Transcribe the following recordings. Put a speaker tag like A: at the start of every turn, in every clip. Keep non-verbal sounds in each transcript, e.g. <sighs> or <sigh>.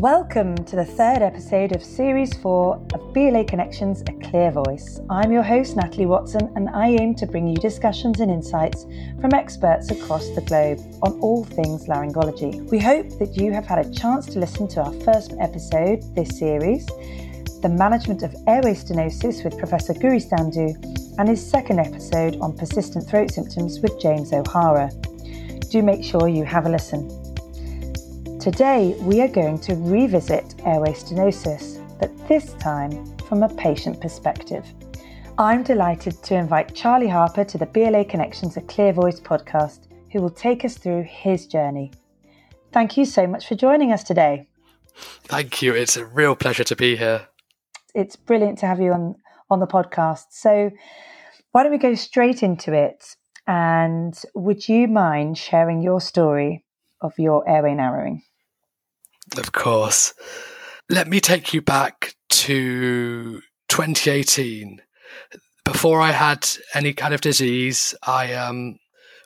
A: Welcome to the third episode of Series 4 of BLA Connections A Clear Voice. I'm your host, Natalie Watson, and I aim to bring you discussions and insights from experts across the globe on all things laryngology. We hope that you have had a chance to listen to our first episode this series, The Management of Airway Stenosis with Professor Guri Sandhu, and his second episode on persistent throat symptoms with James O'Hara. Do make sure you have a listen. Today, we are going to revisit airway stenosis, but this time from a patient perspective. I'm delighted to invite Charlie Harper to the BLA Connections A Clear Voice podcast, who will take us through his journey. Thank you so much for joining us today.
B: Thank you. It's a real pleasure to be here.
A: It's brilliant to have you on, on the podcast. So, why don't we go straight into it? And would you mind sharing your story of your airway narrowing?
B: Of course. Let me take you back to 2018. Before I had any kind of disease, I um,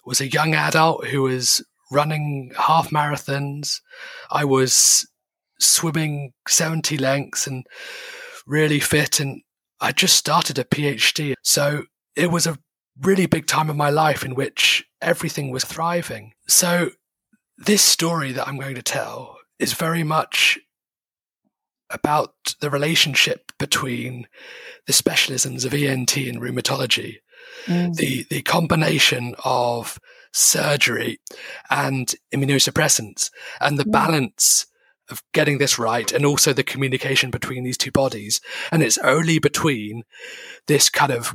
B: was a young adult who was running half marathons. I was swimming 70 lengths and really fit. And I just started a PhD. So it was a really big time of my life in which everything was thriving. So this story that I'm going to tell is very much about the relationship between the specialisms of ENT and rheumatology, mm. the the combination of surgery and immunosuppressants, and the mm. balance of getting this right, and also the communication between these two bodies. And it's only between this kind of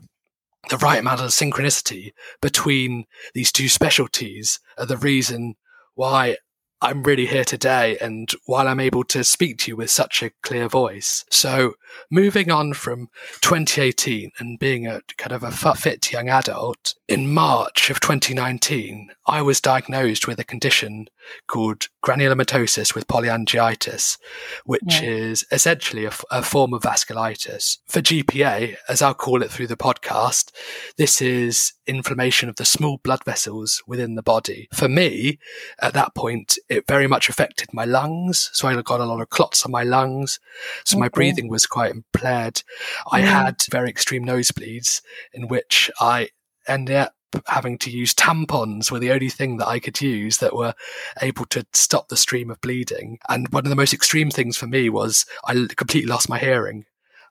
B: the right amount of synchronicity between these two specialties are the reason why I'm really here today and while I'm able to speak to you with such a clear voice. So moving on from 2018 and being a kind of a fit young adult, in March of 2019, I was diagnosed with a condition called granulomatosis with polyangiitis, which yeah. is essentially a, a, form of vasculitis. For GPA, as I'll call it through the podcast, this is inflammation of the small blood vessels within the body. For me, at that point, it very much affected my lungs. So I got a lot of clots on my lungs. So okay. my breathing was quite impaired. I had very extreme nosebleeds in which I ended up having to use tampons were the only thing that I could use that were able to stop the stream of bleeding. And one of the most extreme things for me was I completely lost my hearing.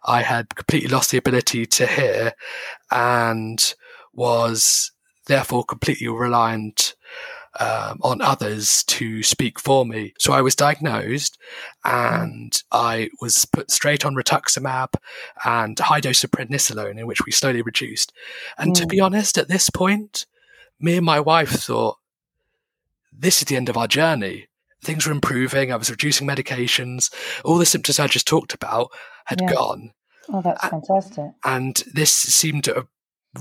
B: I had completely lost the ability to hear and was therefore completely reliant um, on others to speak for me. So I was diagnosed and I was put straight on rituximab and high dose of prednisolone, in which we slowly reduced. And mm. to be mm. honest, at this point, me and my wife thought, this is the end of our journey. Things were improving. I was reducing medications. All the symptoms I just talked about had yeah. gone.
A: Oh, that's fantastic.
B: And this seemed a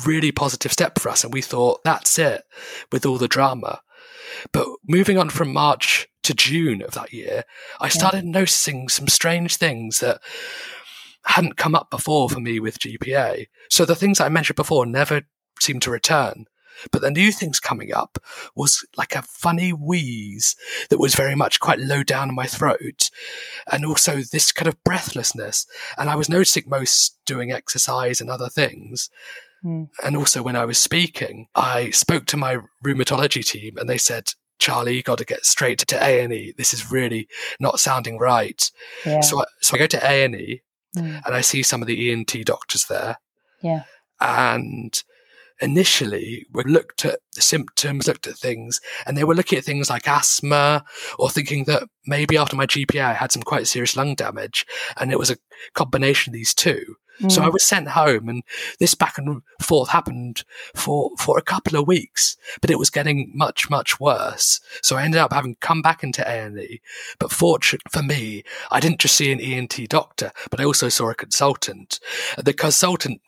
B: really positive step for us. And we thought, that's it with all the drama. But moving on from March to June of that year, I started yeah. noticing some strange things that hadn't come up before for me with GPA. So the things I mentioned before never seemed to return. But the new things coming up was like a funny wheeze that was very much quite low down in my throat. And also this kind of breathlessness. And I was noticing most doing exercise and other things Mm. And also when I was speaking, I spoke to my rheumatology team and they said, Charlie, you got to get straight to A and E. This is really not sounding right. Yeah. So, I, so I go to A and E, mm. and I see some of the ENT doctors there.
A: Yeah.
B: And initially, we looked at the symptoms, looked at things, and they were looking at things like asthma, or thinking that maybe after my GPA I had some quite serious lung damage, and it was a combination of these two. So I mm. was sent home and this back and forth happened for, for a couple of weeks, but it was getting much, much worse. So I ended up having come back into A&E. But fortunately for me, I didn't just see an ENT doctor, but I also saw a consultant. The consultant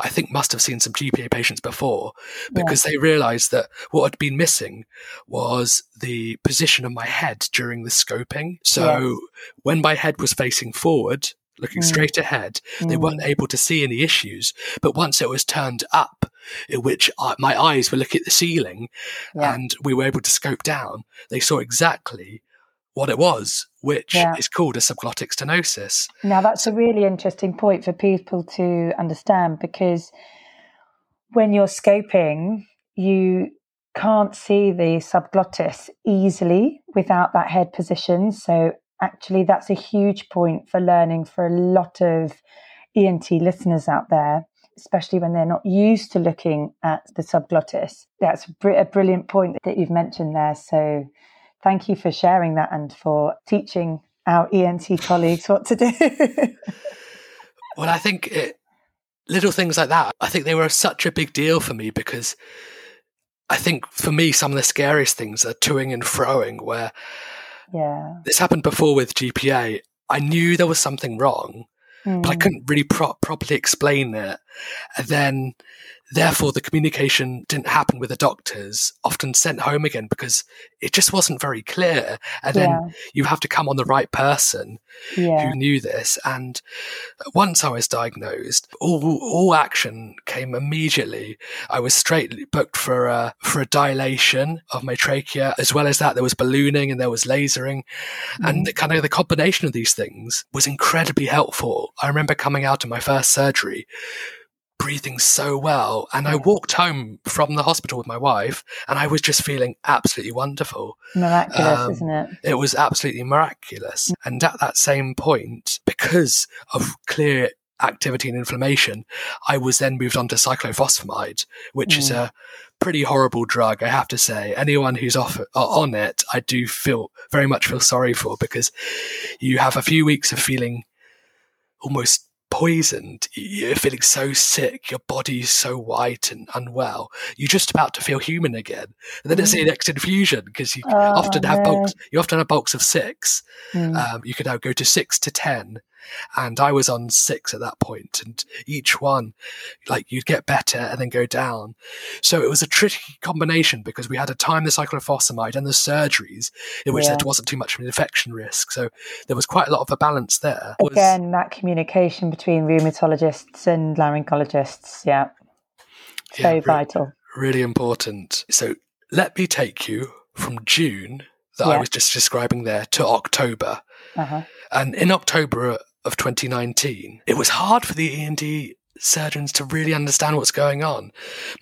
B: I think must have seen some GPA patients before because yeah. they realized that what had been missing was the position of my head during the scoping. So yes. when my head was facing forward, looking mm. straight ahead. Mm. They weren't able to see any issues. But once it was turned up, in which I, my eyes were looking at the ceiling yeah. and we were able to scope down, they saw exactly what it was, which yeah. is called a subglottic stenosis.
A: Now, that's a really interesting point for people to understand because when you're scoping, you can't see the subglottis easily without that head position. So, actually, that's a huge point for learning for a lot of ENT listeners out there, especially when they're not used to looking at the subglottis. That's a brilliant point that you've mentioned there. So, thank you for sharing that and for teaching our ENT colleagues what to do. <laughs>
B: well, I think it, little things like that, I think they were such a big deal for me because I think for me, some of the scariest things are toing and froing, where
A: yeah.
B: this happened before with GPA. I knew there was something wrong, mm. but I hmm. couldn't really pro- properly explain it. And then Therefore, the communication didn't happen with the doctors, often sent home again because it just wasn't very clear. And then you have to come on the right person yeah. who knew this. And once I was diagnosed, all, all action came immediately. I was straight booked for a, for a dilation of my trachea. As well as that, there was ballooning and there was lasering. Mm-hmm. And the, kind of the combination of these things was incredibly helpful. I remember coming out of my first surgery breathing so well. And I walked home from the hospital with my wife and I was just feeling absolutely wonderful.
A: Miraculous, um, isn't it?
B: It was absolutely miraculous. And at that same point, because of clear activity and inflammation, I was then moved on to cyclophosphamide, which mm. is a pretty horrible drug, I have to say. Anyone who's off on it, I do feel very much feel sorry for because you have a few weeks of feeling almost poisoned. You're feeling so sick. Your body's so white and unwell. You're just about to feel human again. And then it's the mm. next infusion because you oh, often have bulks. You often have bulks of six. Mm. Um, you could now go to six to ten, and I was on six at that point, and each one, like you'd get better and then go down. So it was a tricky combination because we had to time the cyclophosphamide and the surgeries in which yeah. there wasn't too much of an infection risk. So there was quite a lot of a balance there.
A: Again, that communication between rheumatologists and laryngologists, yeah, so yeah, vital.
B: Really important. So let me take you from June that yeah. I was just describing there to October. Uh-huh. And in October of 2019, it was hard for the ENT surgeons to really understand what's going on.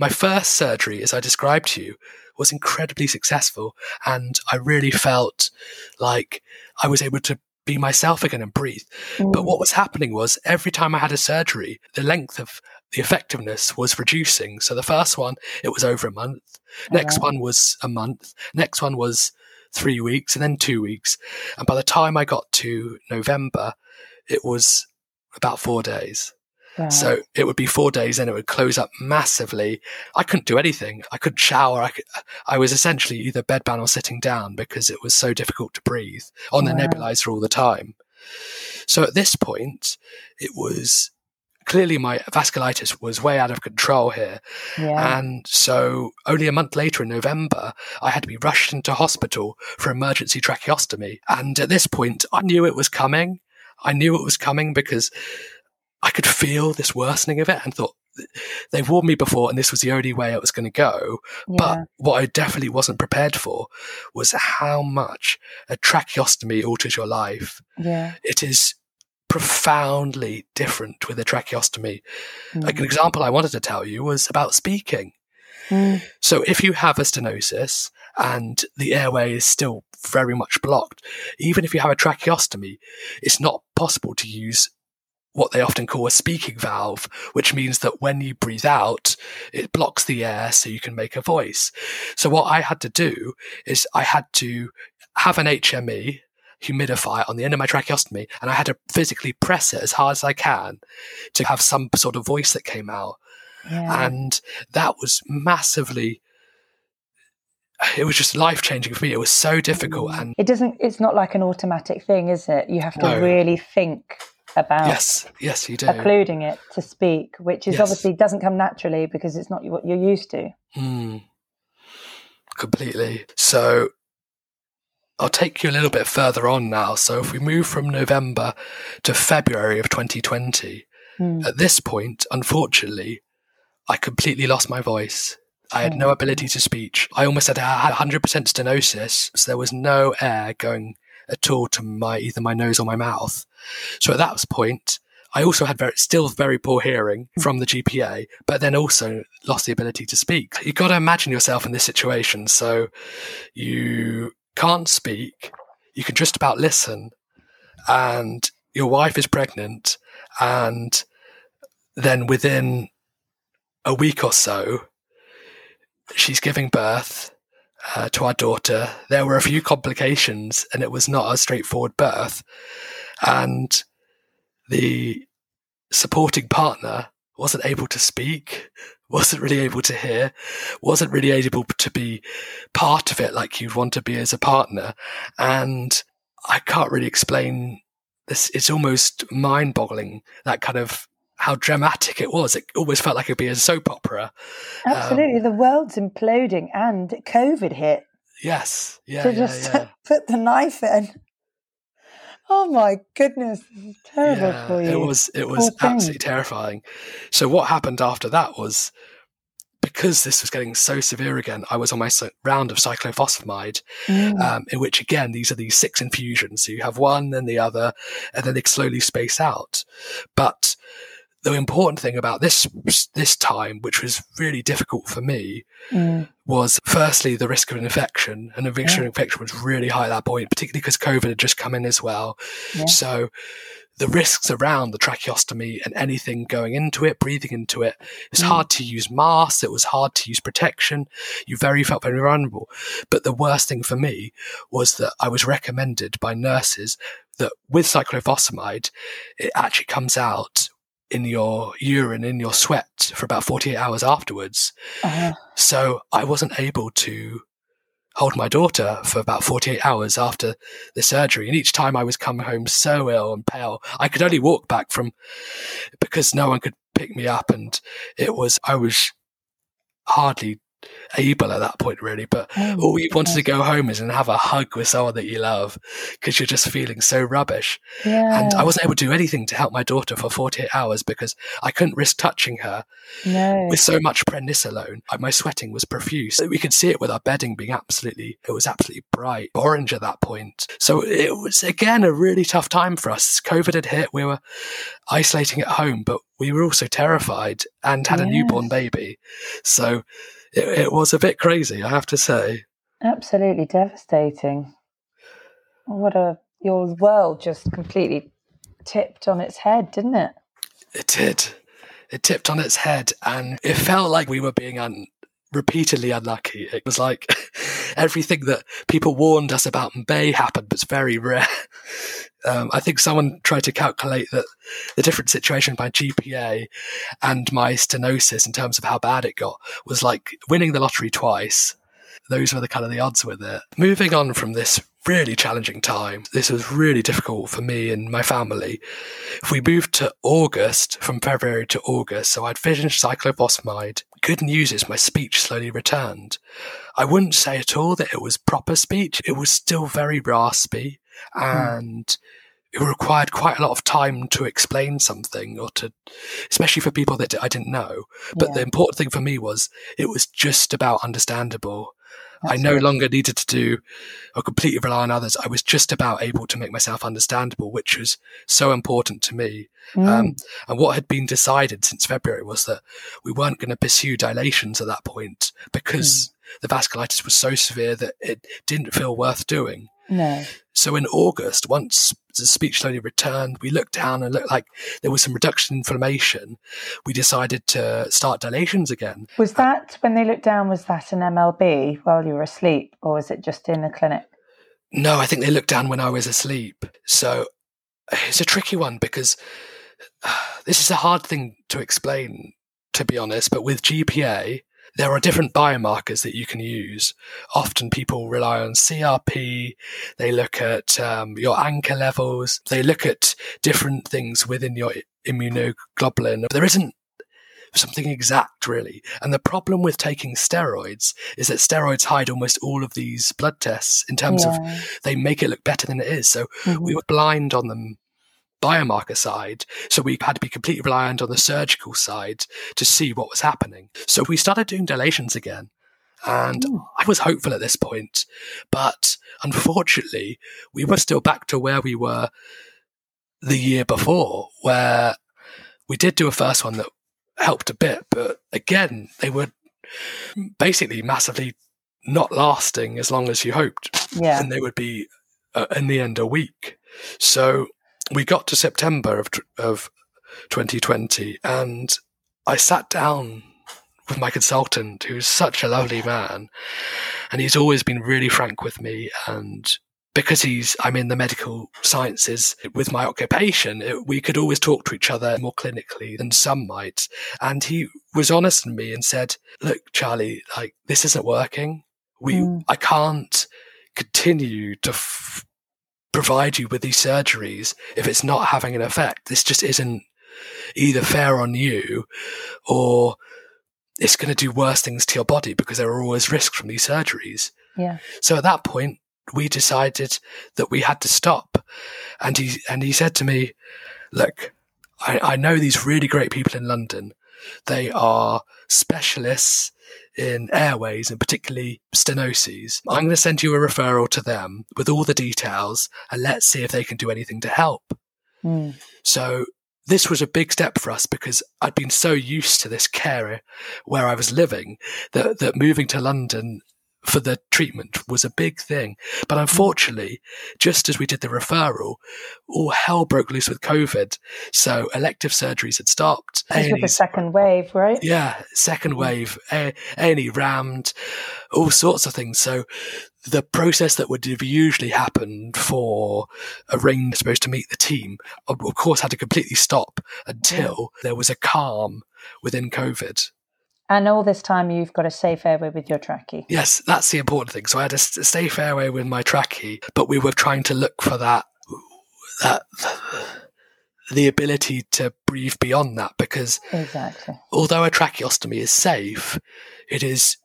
B: My first surgery, as I described to you, was incredibly successful, and I really felt like I was able to be myself again and breathe. Mm. But what was happening was every time I had a surgery, the length of the effectiveness was reducing. So the first one, it was over a month. Next one was a month. Next one was three weeks and then two weeks. And by the time I got to November, it was about four days. So it would be four days, and it would close up massively. I couldn't do anything. I couldn't shower. I, could, I was essentially either bedbound or sitting down because it was so difficult to breathe on the nebulizer all the time. So at this point, it was clearly my vasculitis was way out of control here. Yeah. And so only a month later in November, I had to be rushed into hospital for emergency tracheostomy. And at this point, I knew it was coming. I knew it was coming because I could feel this worsening of it and thought, they've warned me before and this was the only way it was going to go. Yeah. But what I definitely wasn't prepared for was how much a tracheostomy alters your life.
A: Yeah.
B: It is profoundly different with a tracheostomy. Mm. Like an example I wanted to tell you was about speaking. Mm. So if you have a stenosis and the airway is still very much blocked, even if you have a tracheostomy, it's not possible to use what they often call a speaking valve, which means that when you breathe out, it blocks the air so you can make a voice. So what I had to do is I had to have an HME, humidifier on the end of my tracheostomy, and I had to physically press it as hard as I can to have some sort of voice that came out. Yeah. And that was massively <sighs> it was just life changing for me. It was so difficult, and
A: it doesn't. It's not like an automatic thing, is it? You have to no. really think about
B: yes, yes, you do,
A: occluding it to speak, which is yes. obviously doesn't come naturally because it's not what you're used to.
B: Mm. Completely. So I'll take you a little bit further on now. So if we move from November to February of 2020, mm. at this point, unfortunately, I completely lost my voice. I had no hmm. ability to speech. I almost had 100% stenosis, so there was no air going at all to my either my nose or my mouth. So at that point, I also had very, still very poor hearing from the GPA, but then also lost the ability to speak. You've got to imagine yourself in this situation. So you can't speak, you can just about listen, and your wife is pregnant, and then within a week or so, she's giving birth uh, to our daughter. There were a few complications, and it was not a straightforward birth. And the supporting partner wasn't able to speak, <laughs> wasn't really able to hear, wasn't really able to be part of it like you'd want to be as a partner. And I can't really explain this. It's almost mind boggling that kind of how dramatic it was. It almost felt like it'd be a soap opera.
A: Absolutely. Um, the world's imploding and COVID hit.
B: Yes. Yeah.
A: To
B: yeah,
A: just
B: yeah. <laughs>
A: put the knife in. Oh my goodness, this is terrible
B: yeah,
A: for you.
B: It was it was absolutely terrifying. So what happened after that was because this was getting so severe again, I was on my round of cyclophosphamide, mm. um, in which again these are these six infusions. So you have one, then the other, and then they slowly space out. But the important thing about this this time, which was really difficult for me, mm. was firstly the risk of an infection. And a yeah. infection was really high at that point, particularly because COVID had just come in as well. Yeah. So the risks around the tracheostomy and anything going into it, breathing into it, it was mm. hard to use masks. It was hard to use protection. You very felt very vulnerable. But the worst thing for me was that I was recommended by nurses that with cyclophosphamide, it actually comes out in your urine, in your sweat for about 48 hours afterwards. Uh-huh. So I wasn't able to hold my daughter for about 48 hours after the surgery. And each time I was coming home so ill and pale, I could only walk back from because no one could pick me up. And it was, I was hardly able at that point, really. But oh, all you wanted to go home is and have a hug with someone that you love because you're just feeling so rubbish. Yeah. And I wasn't able to do anything to help my daughter for 48 hours because I couldn't risk touching her no. with so much prednisolone. My sweating was profuse. We could see it with our bedding being absolutely, it was absolutely bright orange at that point. So it was again a really tough time for us. COVID had hit. We were isolating at home, but we were also terrified and had a newborn baby. So it, it was a bit crazy, I have to say.
A: Absolutely devastating. What a your world just completely tipped on its head, didn't it?
B: It did. It tipped on its head, and it felt like we were being un- repeatedly unlucky. It was like <laughs> everything that people warned us about may happen, but it's very rare. <laughs> Um, I think someone tried to calculate that the different situation by GPA and my stenosis in terms of how bad it got was like winning the lottery twice. Those were the kind of the odds with it. Moving on from this really challenging time, this was really difficult for me and my family. We moved to August, from February to August, so I'd finished cyclophosphamide. Good news is my speech slowly returned. I wouldn't say at all that it was proper speech. It was still very raspy Hmm. and it required quite a lot of time to explain something or to, especially for people that I didn't know. But yeah. the important thing for me was it was just about understandable. That's I no right. longer needed to do or completely rely on others. I was just about able to make myself understandable, which was so important to me. Mm. Um, and what had been decided since February was that we weren't going to pursue dilations at that point because mm. the vasculitis was so severe that it didn't feel worth doing.
A: No.
B: So in August, once the speech slowly returned, we looked down and looked like there was some reduction in inflammation. We decided to start dilations again.
A: Was that when they looked down? Was that an MLB while you were asleep, or was it just in the clinic?
B: No, I think they looked down when I was asleep. So it's a tricky one because uh, <sighs> this is a hard thing to explain, to be honest. But with GPA, there are different biomarkers that you can use. Often people rely on CRP. They look at um, your ANCA levels. They look at different things within your immunoglobulin. There isn't something exact really. And the problem with taking steroids is that steroids hide almost all of these blood tests in terms yeah. of they make it look better than it is. So mm-hmm. we were blind on them biomarker side. So we had to be completely reliant on the surgical side to see what was happening. So we started doing dilations again. And Ooh. I was hopeful at this point, but unfortunately, we were still back to where we were the year before, where we did do a first one that helped a bit, but again, they were basically massively not lasting as long as you hoped.
A: Yeah.
B: And they would be, uh, in the end, a week. So we got to September of, of 2020 and I sat down with my consultant, who's such a lovely man, and he's always been really frank with me. And because he's, I'm in the medical sciences with my occupation, it, we could always talk to each other more clinically than some might. And he was honest with me and said, "Look, Charlie, like this isn't working. We, mm. I can't continue to." F- provide you with these surgeries if it's not having an effect. This just isn't either fair on you or it's going to do worse things to your body because there are always risks from these surgeries.
A: Yeah.
B: So at that point, we decided that we had to stop. And he, and he said to me, look, I, I know these really great people in London. They are specialists in airways and particularly stenoses. I'm going to send you a referral to them with all the details and let's see if they can do anything to help.
A: Mm.
B: So this was a big step for us because I'd been so used to this care where I was living that, that moving to London for the treatment was a big thing. But mm. unfortunately, just as we did the referral, all hell broke loose with COVID. So elective surgeries had stopped.
A: Was the second wave, right?
B: Yeah, second mm. wave. A&E rammed, all sorts of things. So the process that would have usually happened for a ring supposed to meet the team, of course, had to completely stop until there was a calm within COVID.
A: And all this time, you've got a safe airway with your trachea.
B: Yes, that's the important thing. So I had a safe airway with my trachea, but we were trying to look for that that the ability to breathe beyond that because
A: exactly
B: although a tracheostomy is safe, it is.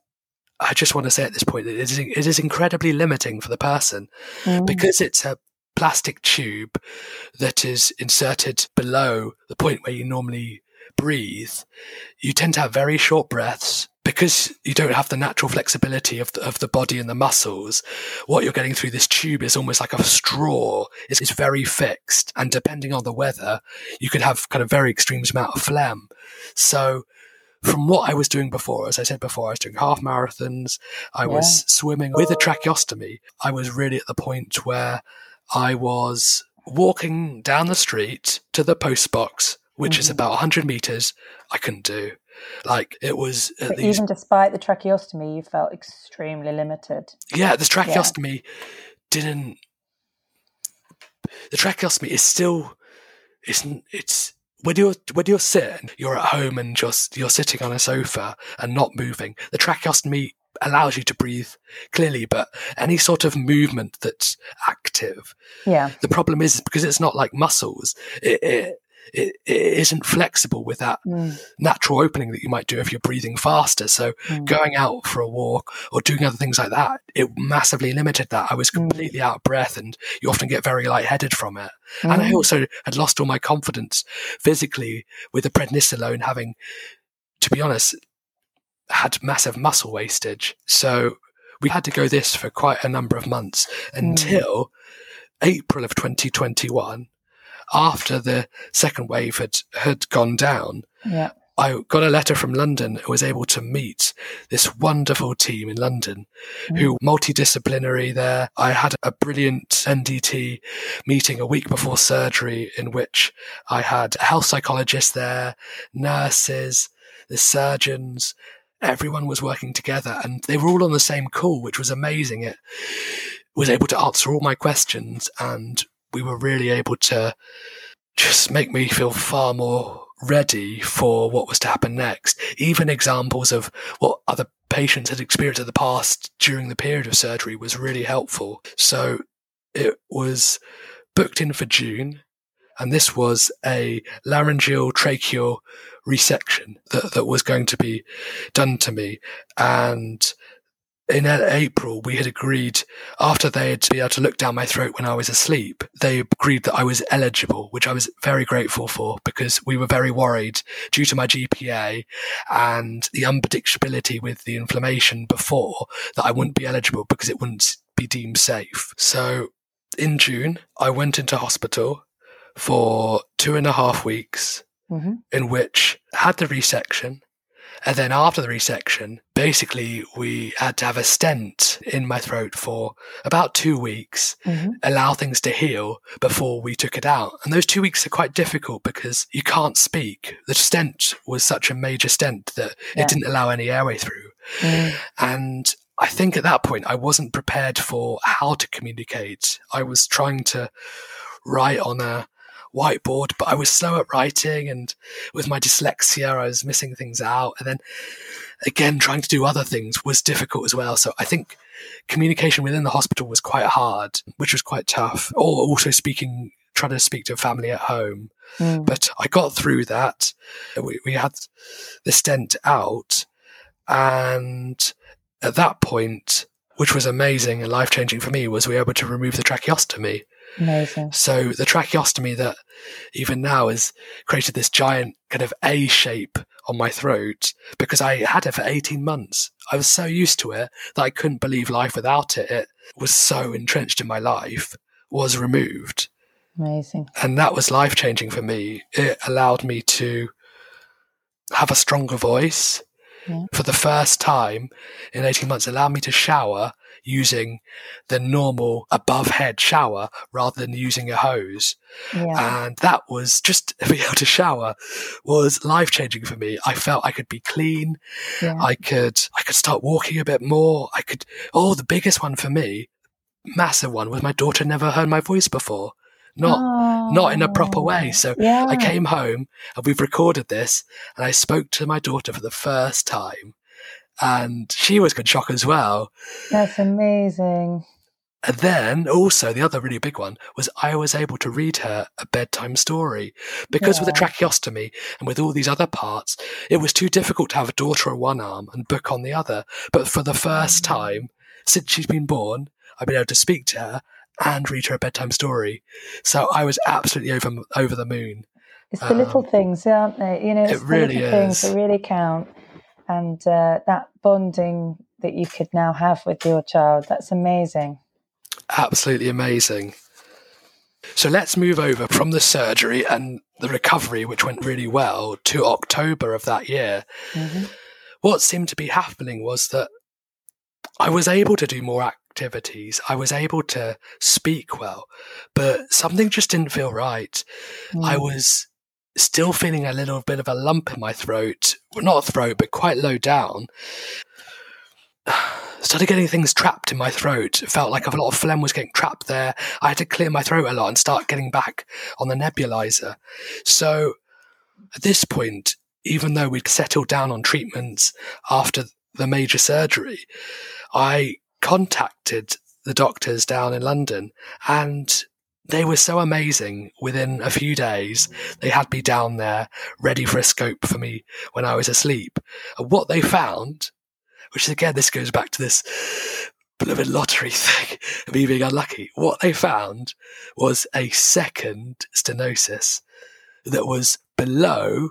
B: I just want to say at this point, that it is it is incredibly limiting for the person mm. because it's a plastic tube that is inserted below the point where you normally breathe, you tend to have very short breaths because you don't have the natural flexibility of the, of the body and the muscles. What you're getting through this tube is almost like a straw. It's, it's very fixed. And depending on the weather, you could have kind of very extreme amount of phlegm. So from what I was doing before, as I said before, I was doing half marathons. I yeah. was swimming with a tracheostomy. I was really at the point where I was walking down the street to the post box which mm-hmm. is about 100 meters, I couldn't do. Like it was.
A: at These... Even despite the tracheostomy, you felt extremely limited.
B: Yeah, the tracheostomy yeah. didn't. The tracheostomy is still. It's it's when you're when you're sitting, you're at home and just you're sitting on a sofa and not moving. The tracheostomy allows you to breathe clearly, but any sort of movement that's active.
A: Yeah.
B: The problem is because it's not like muscles. It, it it, it isn't flexible with that
A: mm.
B: natural opening that you might do if you're breathing faster. So mm. going out for a walk or doing other things like that, it massively limited that. I was mm. completely mm. out of breath and you often get very lightheaded from it. And I mm. also had lost all my confidence physically with the prednisolone having, to be honest, had massive muscle wastage. So we had to go this for quite a number of months mm. until April of 2021 after the second wave had, had gone down,
A: yeah.
B: I got a letter from London and was able to meet this wonderful team in London mm. who multidisciplinary there. I had a brilliant MDT meeting a week before surgery in which I had a health psychologist there, nurses, the surgeons, everyone was working together and they were all on the same call, which was amazing. It was able to answer all my questions and we were really able to just make me feel far more ready for what was to happen next. Even examples of what other patients had experienced in the past during the period of surgery was really helpful. So it was booked in for June, and this was a laryngeal tracheal resection that, that was going to be done to me. And in April, we had agreed after they had been able to look down my throat when I was asleep, they agreed that I was eligible, which I was very grateful for because we were very worried due to my GPA and the unpredictability with the inflammation before that I wouldn't be eligible because it wouldn't be deemed safe. So in June, I went into hospital for two and a half weeks, mm-hmm. in which I had the resection. And then after the resection, basically we had to have a stent in my throat for about two weeks, mm-hmm. allow things to heal before we took it out. And those two weeks are quite difficult because you can't speak. The stent was such a major stent that yeah. it didn't allow any airway through. Mm. And I think at that point I wasn't prepared for how to communicate. I was trying to write on a whiteboard, but I was slow at writing and with my dyslexia, I was missing things out. And then again, trying to do other things was difficult as well. So I think communication within the hospital was quite hard, which was quite tough. Or also speaking, trying to speak to a family at home. Mm. But I got through that. We, we had the stent out and at that point, which was amazing and life changing for me, was we were able to remove the tracheostomy.
A: Amazing.
B: So the tracheostomy that even now has created this giant kind of A shape on my throat because I had it for 18 months. I was so used to it that I couldn't believe life without it. It was so entrenched in my life, was removed.
A: Amazing.
B: And that was life changing for me. It allowed me to have a stronger voice yeah. for the first time in 18 months allowed me to shower using the normal above head shower rather than using a hose. Yeah. And that was just <laughs> being able to shower was life changing for me. I felt I could be clean. Yeah. I could, I could start walking a bit more. I could, oh, the biggest one for me, massive one was my daughter never heard my voice before not oh, not in a proper way. So yeah. I came home and we've recorded this, and I spoke to my daughter for the first time, and she was in shock as well.
A: That's amazing.
B: And then also the other really big one was I was able to read her a bedtime story because yeah. with the tracheostomy and with all these other parts, it was too difficult to have a daughter on one arm and book on the other. But for the first mm-hmm. time since she's been born, I've been able to speak to her and read her a bedtime story. So I was absolutely over over the moon.
A: It's the um, little things, aren't they? You know, it's
B: it really
A: the
B: is.
A: things that really count, and uh, that bonding that you could now have with your child. That's amazing.
B: Absolutely amazing. So let's move over from the surgery and the recovery, which went really well, to October of that year. Mm-hmm. What seemed to be happening was that I was able to do more activities. I was able to speak well, but something just didn't feel right. Mm. I was still feeling a little bit of a lump in my throat. Well, not a throat, but quite low down. <sighs> Started getting things trapped in my throat. Felt like a lot of phlegm was getting trapped there. I had to clear my throat a lot and start getting back on the nebulizer. So at this point, even though we'd settled down on treatments after the major surgery, I contacted the doctors down in London and they were so amazing. Within a few days, they had me down there ready for a scope for me when I was asleep. And what they found, which again, this goes back to this beloved lottery <laughs> thing, me being unlucky. What they found was a second stenosis that was below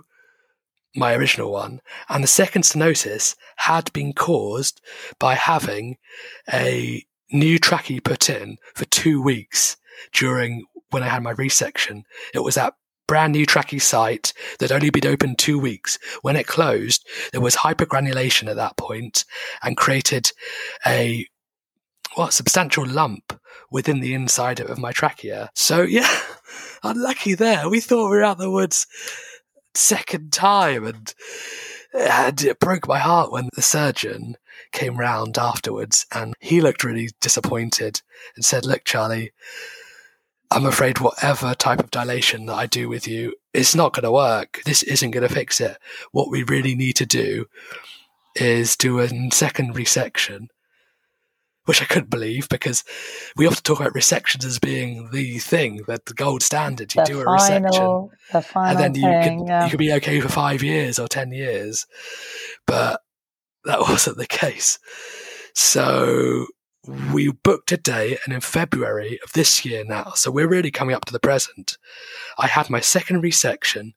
B: my original one. And the second stenosis had been caused by having a new trachea put in for two weeks during when I had my resection. It was that brand new trachea site that only been open two weeks. When it closed, there was hypergranulation at that point and created a what substantial lump within the inside of my trachea. So yeah, <laughs> unlucky there. We thought we were out the woods second time, and, and it broke my heart when the surgeon came round afterwards, and he looked really disappointed and said, "Look, Charlie." I'm afraid whatever type of dilation that I do with you, it's not going to work. This isn't going to fix it. What we really need to do is do a second resection which I couldn't believe because we often talk about resections as being the thing that the gold standard. You
A: the
B: do a
A: final,
B: resection,
A: and
B: then you
A: thing,
B: could
A: yeah.
B: you could be okay for five years or ten years, but that <laughs> wasn't the case. So we booked a date, and in February of this year now, so we're really coming up to the present. I had my second resection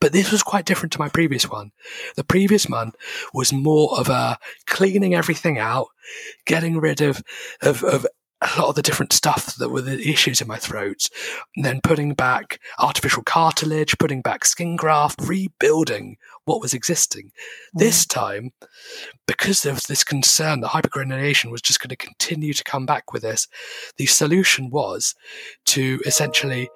B: but this was quite different to my previous one. The previous one was more of a cleaning everything out, getting rid of, of, of a lot of the different stuff that were the issues in my throat, and then putting back artificial cartilage, putting back skin graft, rebuilding what was existing. Mm. This time, because there was this concern that hypergranulation was just going to continue to come back with this, the solution was to essentially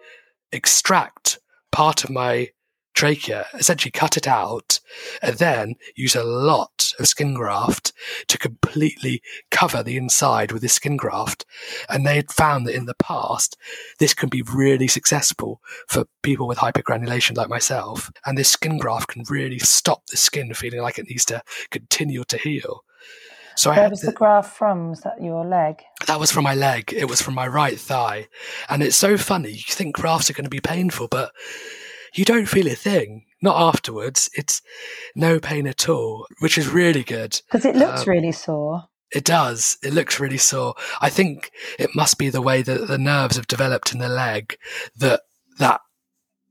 B: extract part of my trachea, essentially cut it out, and then use a lot of skin graft to completely cover the inside with this skin graft. And they had found that in the past, this can be really successful for people with hypergranulation like myself. And this skin graft can really stop the skin feeling like it needs to continue to heal.
A: So Where was the, the graft from? Was that your leg?
B: That was from my leg. It was from my right thigh. And it's so funny. You think grafts are going to be painful, but you don't feel a thing. Not afterwards. It's no pain at all, which is really good.
A: Because it looks um, really sore.
B: It does. It looks really sore. I think it must be the way that the nerves have developed in the leg that that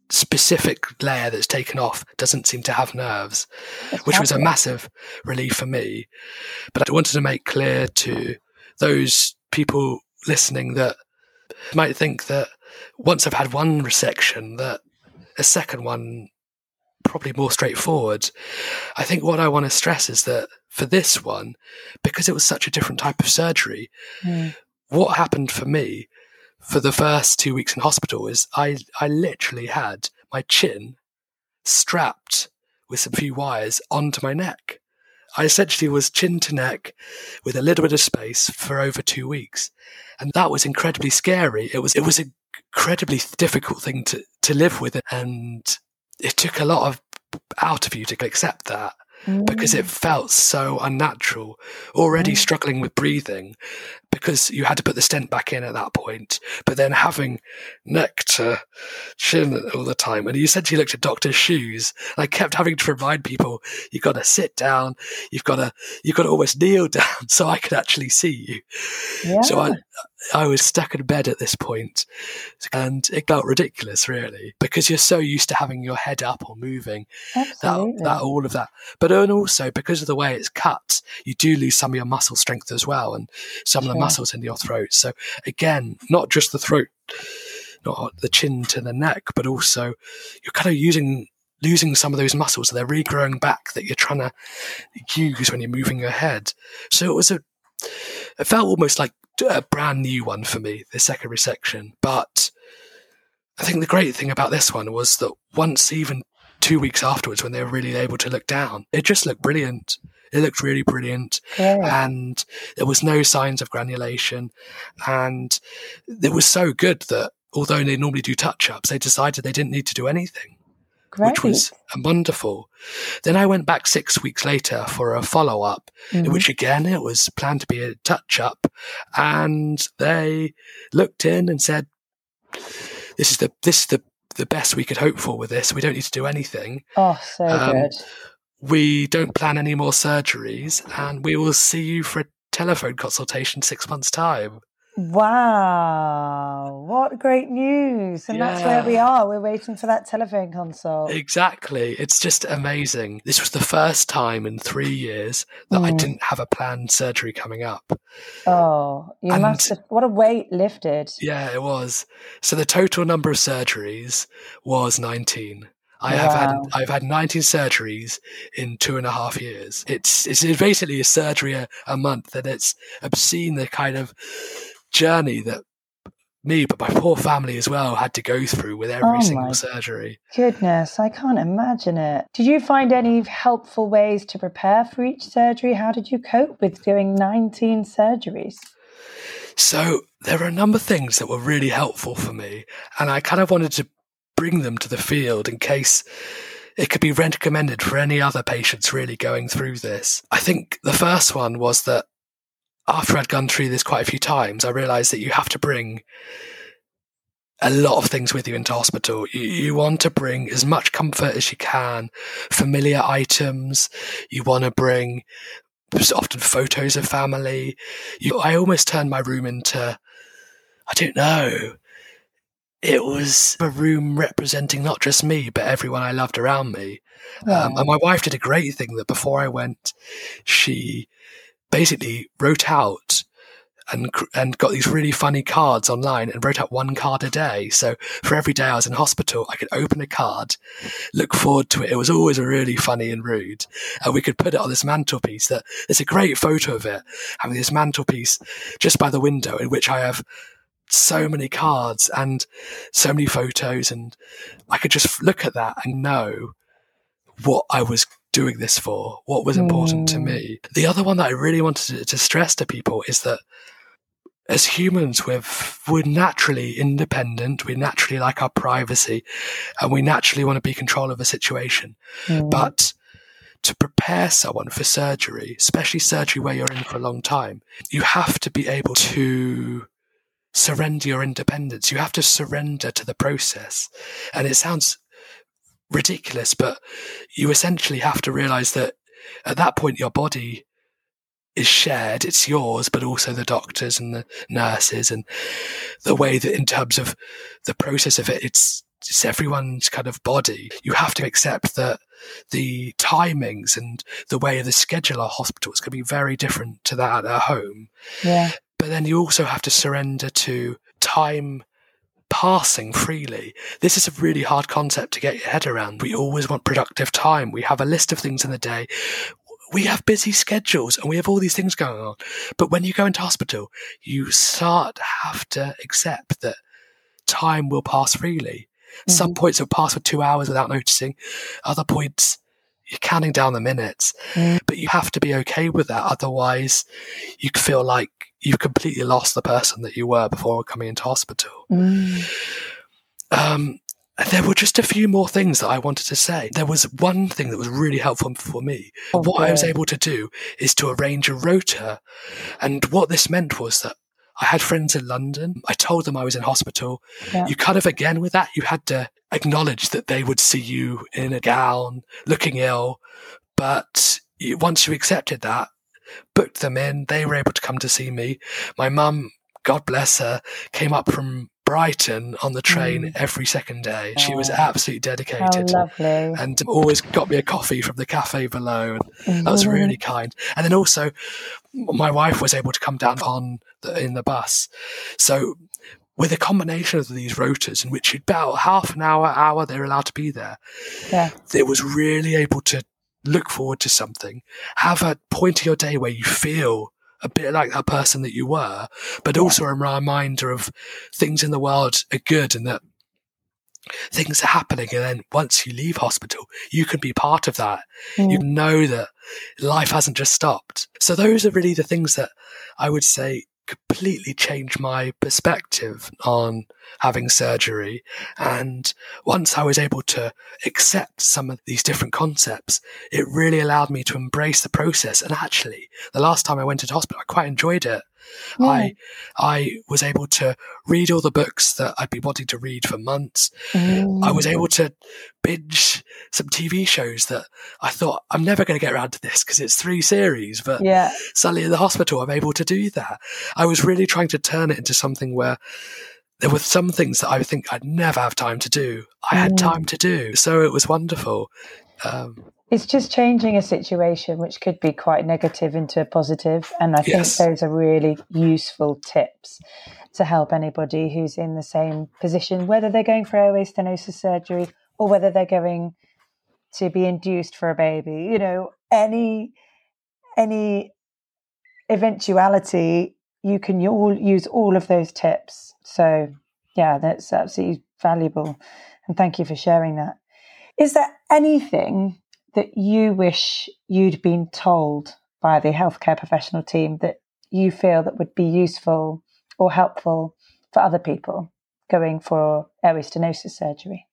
B: specific layer that's taken off doesn't seem to have nerves, that's which was a massive relief for me. But I wanted to make clear to those people listening that might think that once I've had one resection that a second one probably more straightforward. I think what I want to stress is that for this one, because it was such a different type of surgery, mm. what happened for me for the first two weeks in hospital is I, I literally had my chin strapped with some few wires onto my neck. I essentially was chin to neck with a little bit of space for over two weeks. And that was incredibly scary. It was, it was an incredibly difficult thing to, to live with. It and it took a lot of out of you to accept that mm. because it felt so unnatural, already mm. struggling with breathing because you had to put the stent back in at that point, but then having neck to chin all the time. And you essentially looked at doctor's shoes. I kept having to remind people, you've got to sit down, you've got to, you've got to almost kneel <laughs> down so I could actually see you. Yeah. So I, I was stuck in bed at this point, and it felt ridiculous, really, because you're so used to having your head up or moving. Absolutely. That, that all of that, but then also because of the way it's cut, you do lose some of your muscle strength as well, and some sure. of the muscles in your throat. So again, not just the throat, not the chin to the neck, but also you're kind of using losing some of those muscles. They're regrowing back that you're trying to use when you're moving your head. So it was a, it felt almost like a uh, brand new one for me, the second resection. But I think the great thing about this one was that once, even two weeks afterwards, when they were really able to look down, it just looked brilliant. It looked really brilliant. Yeah. And there was no signs of granulation. And it was so good that although they normally do touch ups, they decided they didn't need to do anything. Great. Which was wonderful. Then I went back six weeks later for a follow up, mm-hmm. which again it was planned to be a touch up, and they looked in and said, "This is the this is the the best we could hope for with this. We don't need to do anything.
A: Oh, so um, good.
B: We don't plan any more surgeries, and we will see you for a telephone consultation six months' time.
A: Wow, what great news. And yeah. that's where we are. We're waiting for that telephone consult.
B: Exactly. It's just amazing. This was the first time in three years that mm. I didn't have a planned surgery coming up.
A: Oh, you and must have, what a weight lifted.
B: Yeah, it was. So the total number of surgeries was 19. I wow. have had I've had 19 surgeries in two and a half years. It's it's basically a surgery a, a month, and it's obscene the kind of journey that me, but my poor family as well, had to go through with every oh single surgery.
A: Goodness, I can't imagine it. Did you find any helpful ways to prepare for each surgery? How did you cope with doing 19 surgeries?
B: So, there are a number of things that were really helpful for me, and I kind of wanted to bring them to the field in case it could be recommended for any other patients really going through this. I think the first one was that after I'd gone through this quite a few times, I realized that you have to bring a lot of things with you into hospital. You, you, want to bring as much comfort as you can, familiar items. You want to bring often photos of family. You, I almost turned my room into, I don't know. It was a room representing not just me, but everyone I loved around me. Um, and my wife did a great thing that before I went, she basically wrote out and and got these really funny cards online and wrote out one card a day. So for every day I was in hospital, I could open a card, look forward to it. It was always really funny and rude, and we could put it on this mantelpiece. That there's a great photo of it having this mantelpiece just by the window in which I have so many cards and so many photos, and I could just look at that and know what I was doing this for, what was important mm. to me. The other one that I really wanted to, to stress to people is that as humans, we're, we're naturally independent. We naturally like our privacy and we naturally want to be control of a situation. Mm. But to prepare someone for surgery, especially surgery where you're in for a long time, you have to be able to surrender your independence. You have to surrender to the process. And it sounds ridiculous, but you essentially have to realize that at that point, your body is shared. It's yours, but also the doctors and the nurses and the way that in terms of the process of it, it's, it's everyone's kind of body. You have to accept that the timings and the way of the schedule of hospitals can be very different to that at their home.
A: Yeah.
B: But then you also have to surrender to time passing freely. This is a really hard concept to get your head around. We always want productive time. We have a list of things in the day. We have busy schedules and we have all these things going on. But when you go into hospital, you start to have to accept that time will pass freely. Mm-hmm. Some points will pass for two hours without noticing. Other points, you're counting down the minutes. Mm-hmm. But you have to be okay with that. Otherwise, you feel like you've completely lost the person that you were before coming into hospital. Mm. Um, there were just a few more things that I wanted to say. There was one thing that was really helpful for me. Okay. What I was able to do is to arrange a rota. And what this meant was that I had friends in London. I told them I was in hospital. Yeah. You kind of, again, with that, you had to acknowledge that they would see you in a gown, looking ill. But once you accepted that, booked them in. They were able to come to see me. My mum, God bless her, came up from Brighton on the train mm. every second day. She was absolutely dedicated. And always got me a coffee from the cafe below. And mm-hmm. That was mm-hmm. really kind. And then also, my wife was able to come down on the, in the bus. So with a combination of these rotors in which about half an hour, hour they're allowed to be there.
A: Yeah.
B: It was really able to look forward to something, have a point of your day where you feel a bit like that person that you were, but also a reminder of things in the world are good and that things are happening. And then once you leave hospital, you can be part of that. Mm. You know that life hasn't just stopped. So those are really the things that I would say completely changed my perspective on having surgery. And once I was able to accept some of these different concepts, it really allowed me to embrace the process. And actually, the last time I went to hospital, I quite enjoyed it. Yeah. I I was able to read all the books that I'd been wanting to read for months. Mm. I was able to binge some TV shows that I thought I'm never going to get around to this because it's three series. But
A: yeah.
B: suddenly in the hospital, I'm able to do that. I was really trying to turn it into something where there were some things that I think I'd never have time to do. I had mm. time to do, so it was wonderful. Um,
A: it's just changing a situation which could be quite negative into a positive, and I yes. think those are really useful tips to help anybody who's in the same position, whether they're going for airway stenosis surgery or whether they're going to be induced for a baby. You know, any any eventuality, you can all use all of those tips. So, yeah, that's absolutely valuable, and thank you for sharing that. Is there anything that you wish you'd been told by the healthcare professional team that you feel that would be useful or helpful for other people going for airway stenosis surgery?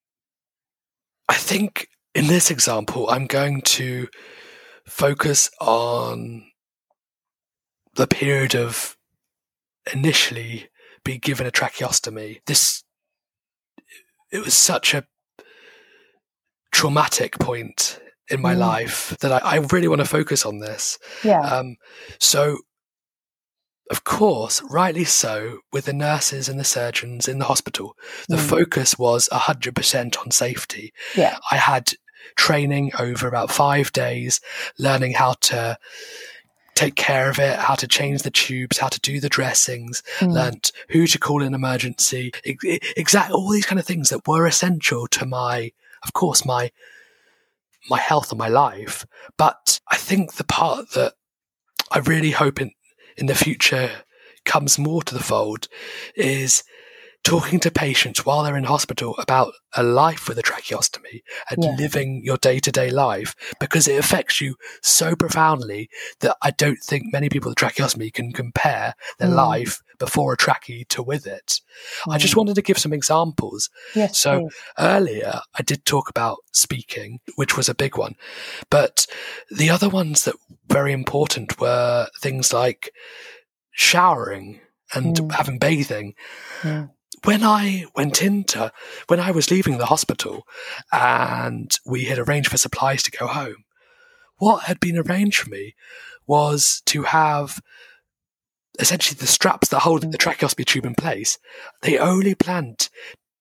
B: I think in this example, I'm going to focus on the period of initially being given a tracheostomy. This it was such a traumatic point in my mm. life that I, I, really want to focus on this.
A: Yeah. Um,
B: so, of course, rightly so, with the nurses and the surgeons in the hospital, the mm. focus was 100% on safety.
A: Yeah.
B: I had training over about five days, learning how to take care of it, how to change the tubes, how to do the dressings, mm. learned who to call in emergency, exact all these kind of things that were essential to my, of course, my my health and my life. But I think the part that I really hope in in the future comes more to the fold is talking to patients while they're in hospital about a life with a tracheostomy and yeah. living your day to day life because it affects you so profoundly that I don't think many people with tracheostomy can compare their mm. life before a trachea to with it. Mm. I just wanted to give some examples.
A: Yes,
B: so
A: please.
B: earlier I did talk about speaking, which was a big one, but the other ones that were very important were things like showering and mm. having bathing. Mm when I went into, when I was leaving the hospital and we had arranged for supplies to go home, what had been arranged for me was to have essentially the straps that hold the tracheostomy tube in place. They only planned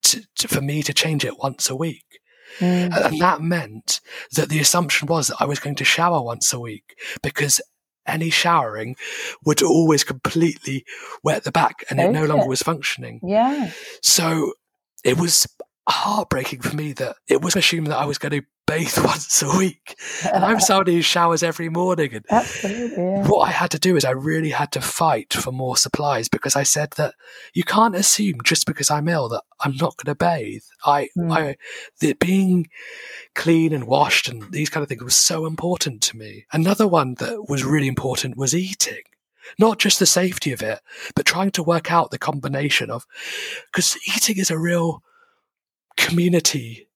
B: to, to, for me to change it once a week. Mm. And that meant that the assumption was that I was going to shower once a week because any showering would always completely wet the back and it no longer was functioning.
A: Yeah.
B: So it was heartbreaking for me that it was assumed that I was going to bathe <laughs> once a week. And I'm somebody who showers every morning. And
A: Absolutely, yeah.
B: what I had to do is I really had to fight for more supplies because I said that you can't assume just because I'm ill that I'm not going to bathe. I, mm. I, the, being clean and washed and these kind of things was so important to me. Another one that was really important was eating not just the safety of it, but trying to work out the combination of, because eating is a real community.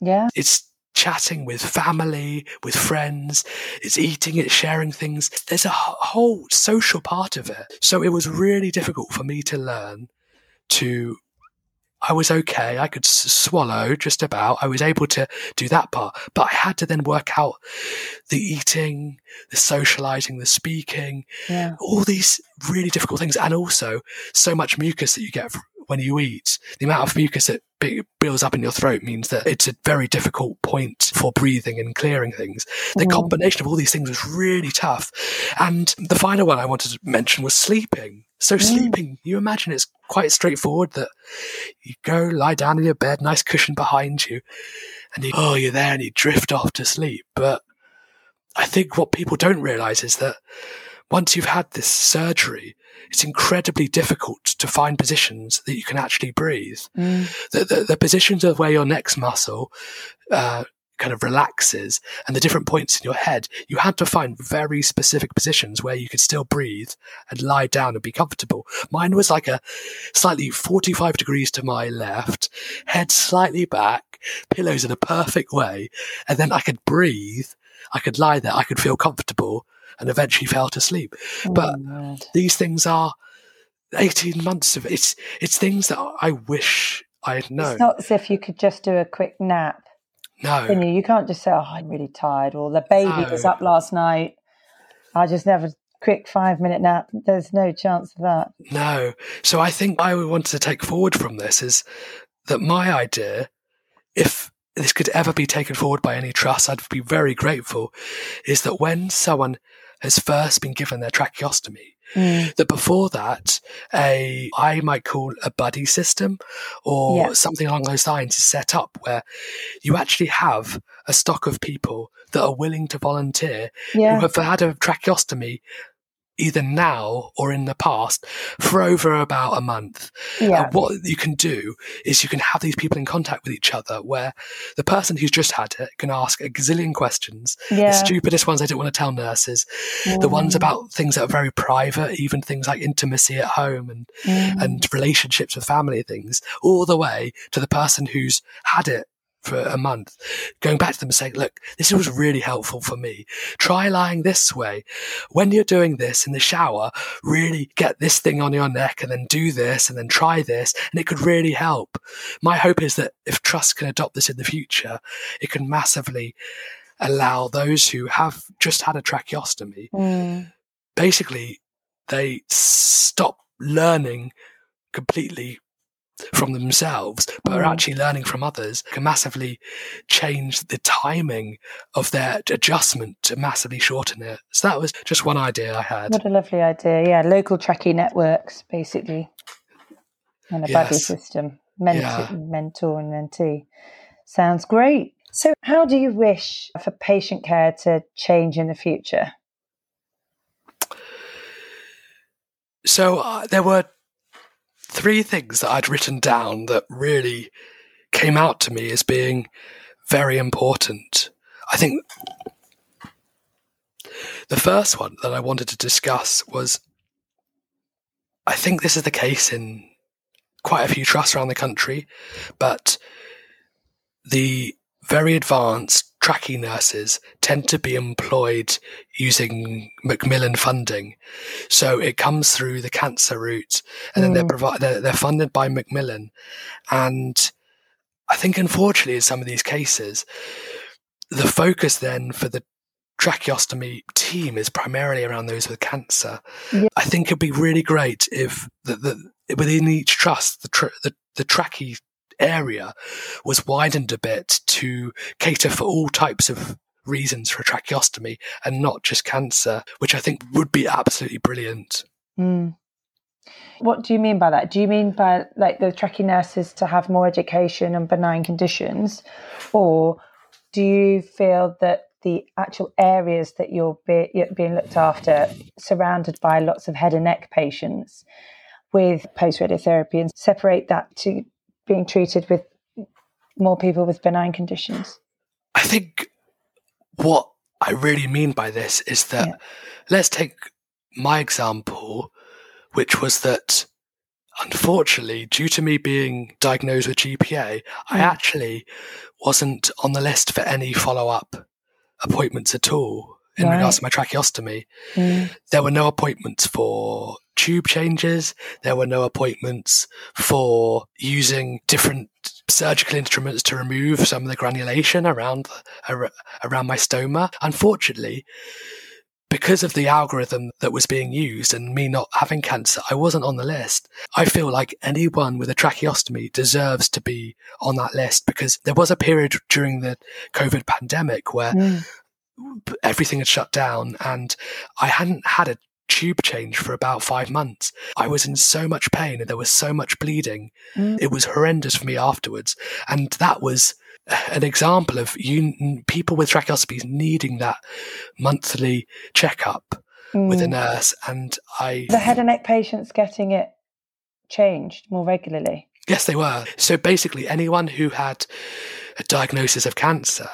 A: Yeah.
B: It's chatting with family, with friends. It's eating, it's sharing things. There's a whole social part of it. So it was really difficult for me to learn to I was okay. I could s- swallow just about. I was able to do that part, but I had to then work out the eating, the socializing, the speaking,
A: yeah.
B: all these really difficult things. And also so much mucus that you get when you eat, the amount of mucus that builds up in your throat means that it's a very difficult point for breathing and clearing things. The mm. combination of all these things was really tough. And the final one I wanted to mention was sleeping. So mm. sleeping, you imagine it's quite straightforward that you go lie down in your bed, nice cushion behind you, and you, oh, you're there and you drift off to sleep. But I think what people don't realize is that once you've had this surgery, it's incredibly difficult to find positions that you can actually breathe.
A: Mm.
B: The, the, the, positions of where your next muscle uh, kind of relaxes and the different points in your head, you had to find very specific positions where you could still breathe and lie down and be comfortable. Mine was like a slightly 45 degrees to my left, head slightly back, pillows in a perfect way, and then I could breathe. I could lie there. I could feel comfortable and eventually <laughs> fell to sleep. Oh, but these things are 18 months of it. It's, it's things that I wish I had known.
A: It's not as if you could just do a quick nap.
B: No.
A: Can you? you can't just say, oh, I'm really tired or the baby no. was up last night. I just never quick five minute nap. There's no chance of that.
B: No. So I think I would want to take forward from this is that my idea, if this could ever be taken forward by any trust, I'd be very grateful, is that when someone has first been given their tracheostomy.
A: Mm.
B: That before that, a I might call a buddy system or yeah. something along those lines is set up where you actually have a stock of people that are willing to volunteer
A: yeah.
B: who have had a tracheostomy either now or in the past for over about a month.
A: Yeah.
B: And what you can do is you can have these people in contact with each other where the person who's just had it can ask a gazillion questions.
A: Yeah.
B: The stupidest ones they don't want to tell nurses. Mm. The ones about things that are very private, even things like intimacy at home and,
A: mm.
B: and relationships with family things, all the way to the person who's had it for a month, going back to them and saying, look, this was really helpful for me. Try lying this way. When you're doing this in the shower, really get this thing on your neck and then do this and then try this. And it could really help. My hope is that if trust can adopt this in the future, it can massively allow those who have just had a tracheostomy,
A: mm.
B: basically, they stop learning completely from themselves, but are actually learning from others, can massively change the timing of their adjustment to massively shorten it. So that was just one idea I had.
A: What a lovely idea. Yeah, local trachea networks, basically, and a yes. buddy system, mentor, yeah. mentor and mentee. Sounds great. So, how do you wish for patient care to change in the future?
B: So, uh, there were three things that I'd written down that really came out to me as being very important. I think the first one that I wanted to discuss was I think this is the case in quite a few trusts around the country, but the very advanced trachea nurses tend to be employed using Macmillan funding. So it comes through the cancer route and mm. then they're, mm. provi- they're, they're funded by Macmillan. And I think unfortunately in some of these cases, the focus then for the tracheostomy team is primarily around those with cancer. Yeah. I think it'd be really great if the, the within each trust the, tra- the the trachea area was widened a bit to cater for all types of reasons for tracheostomy and not just cancer, which I think would be absolutely brilliant.
A: Mm. What do you mean by that? Do you mean by like the trachea nurses to have more education on benign conditions, or do you feel that the actual areas that you're, be, you're being looked after, surrounded by lots of head and neck patients with post radiotherapy, and separate that to being treated with more people with benign conditions?
B: I think what I really mean by this is that yeah. let's take my example, which was that unfortunately, due to me being diagnosed with GPA. I hmm. actually wasn't on the list for any follow up appointments at all in right. regards to my tracheostomy. Mm. There were no appointments for tube changes. There were no appointments for using different surgical instruments to remove some of the granulation around around my stoma. Unfortunately, because of the algorithm that was being used and me not having cancer, I wasn't on the list. I feel like anyone with a tracheostomy deserves to be on that list because there was a period during the COVID pandemic where mm everything had shut down and I hadn't had a tube change for about five months. I was in so much pain and there was so much bleeding. Mm. It was horrendous for me afterwards. And that was an example of you, people with tracheostomies needing that monthly checkup mm. with a mm. nurse. And I.
A: The head and neck patients getting it changed more regularly.
B: Yes, they were. So basically, anyone who had a diagnosis of cancer,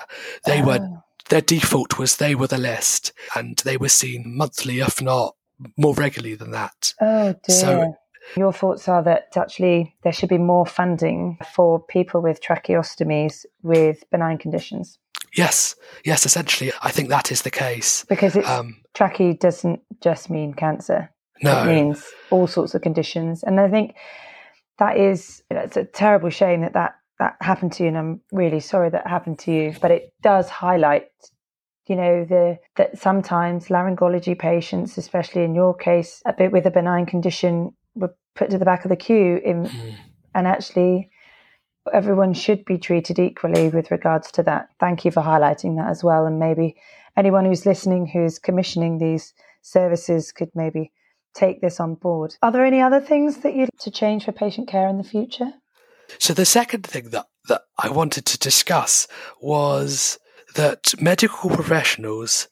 B: they oh. were their default was they were the list and they were seen monthly, if not more regularly than that.
A: Oh dear. So your thoughts are that actually there should be more funding for people with tracheostomies with benign conditions.
B: Yes, yes, essentially, I think that is the case.
A: Because it's, um, trachea doesn't just mean cancer.
B: No.
A: It means all sorts of conditions. And I think that is, it's a terrible shame that that that happened to you, and I'm really sorry that happened to you. But it does highlight, you know, the that sometimes laryngology patients, especially in your case, a bit with a benign condition, were put to the back of the queue. In, mm. And actually, everyone should be treated equally with regards to that. Thank you for highlighting that as well. And maybe anyone who's listening who's commissioning these services could maybe take this on board. Are there any other things that you'd like to change for patient care in the future?
B: So the second thing that, that I wanted to discuss was that medical professionals,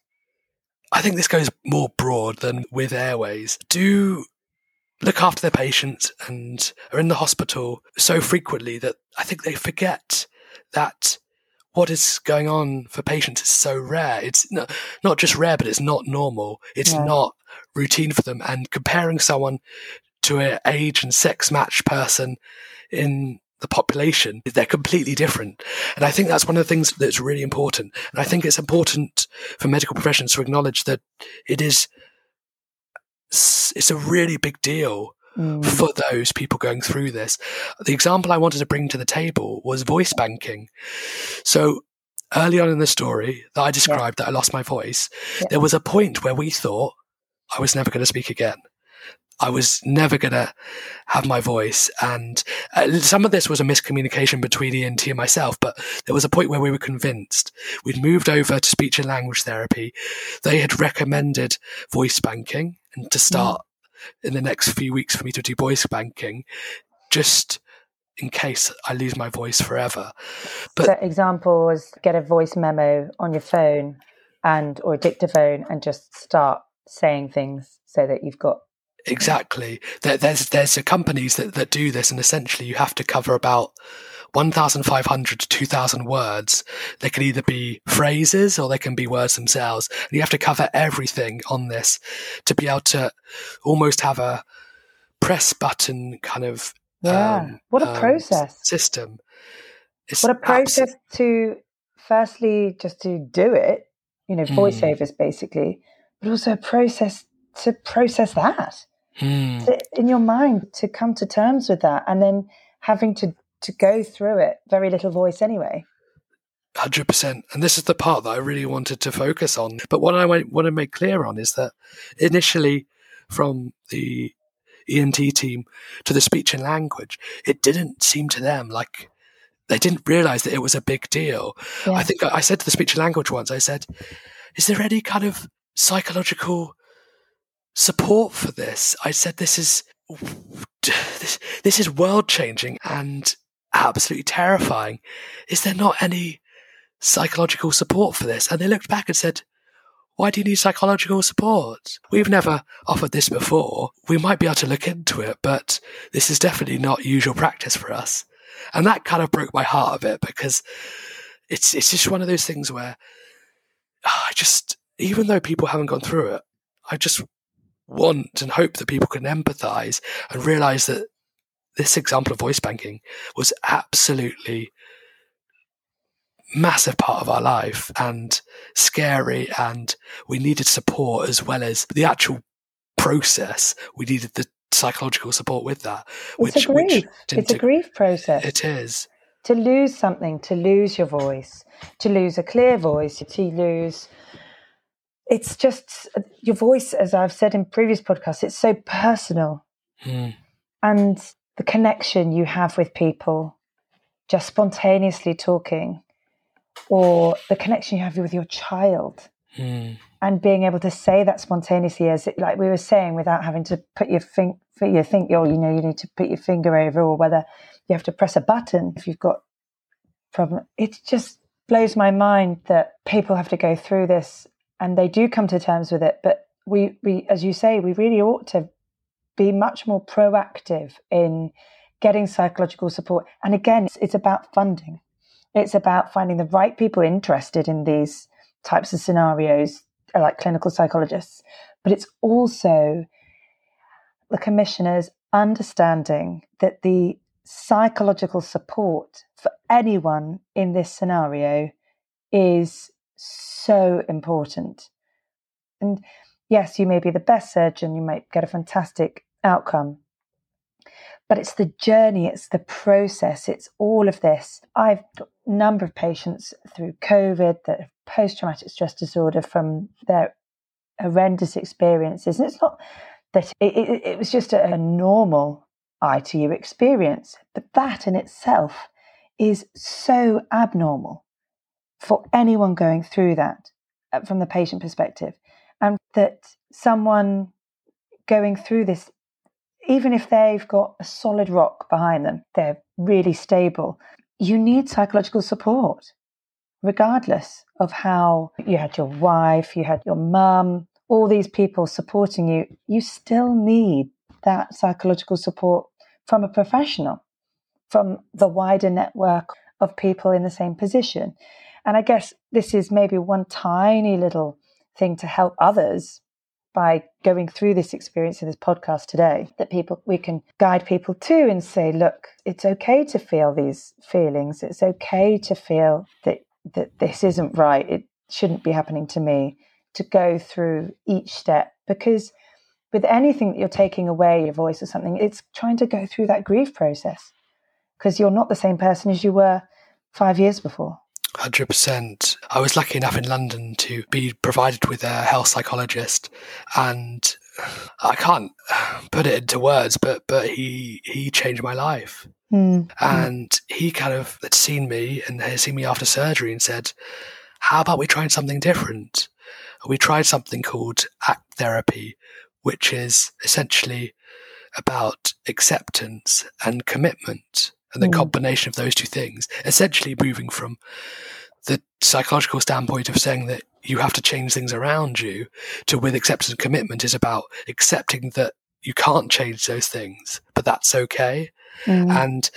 B: I think this goes more broad than with airways, do look after their patients and are in the hospital so frequently that I think they forget that what is going on for patients is so rare. It's not, not just rare, but it's not normal. It's yeah. not routine for them. And comparing someone to an age and sex match person in the population, they're completely different. And I think that's one of the things that's really important. And I think it's important for medical professions to acknowledge that it is, it's a really big deal mm. for those people going through this. The example I wanted to bring to the table was voice banking. So early on in the story that I described yeah. that I lost my voice, yeah. there was a point where we thought I was never going to speak again. I was never going to have my voice. And uh, some of this was a miscommunication between ENT and myself, but there was a point where we were convinced. We'd moved over to speech and language therapy. They had recommended voice banking and to start mm. in the next few weeks for me to do voice banking just in case I lose my voice forever.
A: But so example was get a voice memo on your phone and or a dictaphone and just start saying things so that you've got
B: exactly. There, there's there's companies that, that do this and essentially you have to cover about 1500 to 2000 words. They can either be phrases or they can be words themselves and you have to cover everything on this to be able to almost have a press button kind of
A: yeah. um, what a um, process.
B: system.
A: It's what a process to firstly just to do it you know hmm. voiceovers mm. basically but also a process to process that
B: mm.
A: to, in your mind to come to terms with that and then having to to go through it very little voice anyway
B: 100% and this is the part that i really wanted to focus on but what i want to make clear on is that initially from the ent team to the speech and language it didn't seem to them like they didn't realize that it was a big deal yeah. i think I said to the speech and language once i said is there any kind of psychological support for this. I said this is this, this is world changing and absolutely terrifying. Is there not any psychological support for this? And they looked back and said, why do you need psychological support? We've never offered this before. We might be able to look into it, but this is definitely not usual practice for us. And that kind of broke my heart a bit because it's it's just one of those things where oh, I just even though people haven't gone through it, I just want and hope that people can empathize and realize that this example of voice banking was absolutely massive part of our life and scary and we needed support as well as the actual process. We needed the psychological support with that
A: which, it's a grief, it's a grief process.
B: It is.
A: To lose something to lose your voice to lose a clear voice to lose it's just your voice, as I've said in previous podcasts, it's so personal.
B: Mm.
A: And the connection you have with people, just spontaneously talking, or the connection you have with your child.
B: Mm.
A: And being able to say that spontaneously, as it, like we were saying, without having to put your finger, you think, oh, you know, you need to put your finger over, or whether you have to press a button if you've got problem. It just blows my mind that people have to go through this and they do come to terms with it. But we, we, as you say, we really ought to be much more proactive in getting psychological support. And again, it's, it's about funding. It's about finding the right people interested in these types of scenarios, like clinical psychologists. But it's also the commissioners understanding that the psychological support for anyone in this scenario is so important. And yes, you may be the best surgeon, you might get a fantastic outcome, but it's the journey, it's the process, it's all of this. I've got a number of patients through COVID that have post traumatic stress disorder from their horrendous experiences. And it's not that it, it, it was just a, a normal ITU experience, but that in itself is so abnormal for anyone going through that uh, from the patient perspective. And that someone going through this, even if they've got a solid rock behind them, they're really stable, you need psychological support, regardless of how you had your wife, you had your mum, all these people supporting you, you still need that psychological support from a professional, from the wider network of people in the same position. And I guess this is maybe one tiny little thing to help others by going through this experience in this podcast today that people we can guide people to and say look it's okay to feel these feelings. It's okay to feel that that this isn't right. It shouldn't be happening to me to go through each step. Because with anything that you're taking away your voice or something it's trying to go through that grief process. Because you're not the same person as you were 5 years before
B: 100%. I was lucky enough in London to be provided with a health psychologist, and I can't put it into words, but but he he changed my life.
A: Mm.
B: And he kind of had seen me and had seen me after surgery and said, How about we try something different? We tried something called ACT therapy, which is essentially about acceptance and commitment and the mm. combination of those two things, essentially moving from the psychological standpoint of saying that you have to change things around you to with acceptance and commitment is about accepting that you can't change those things, but that's okay. Mm. And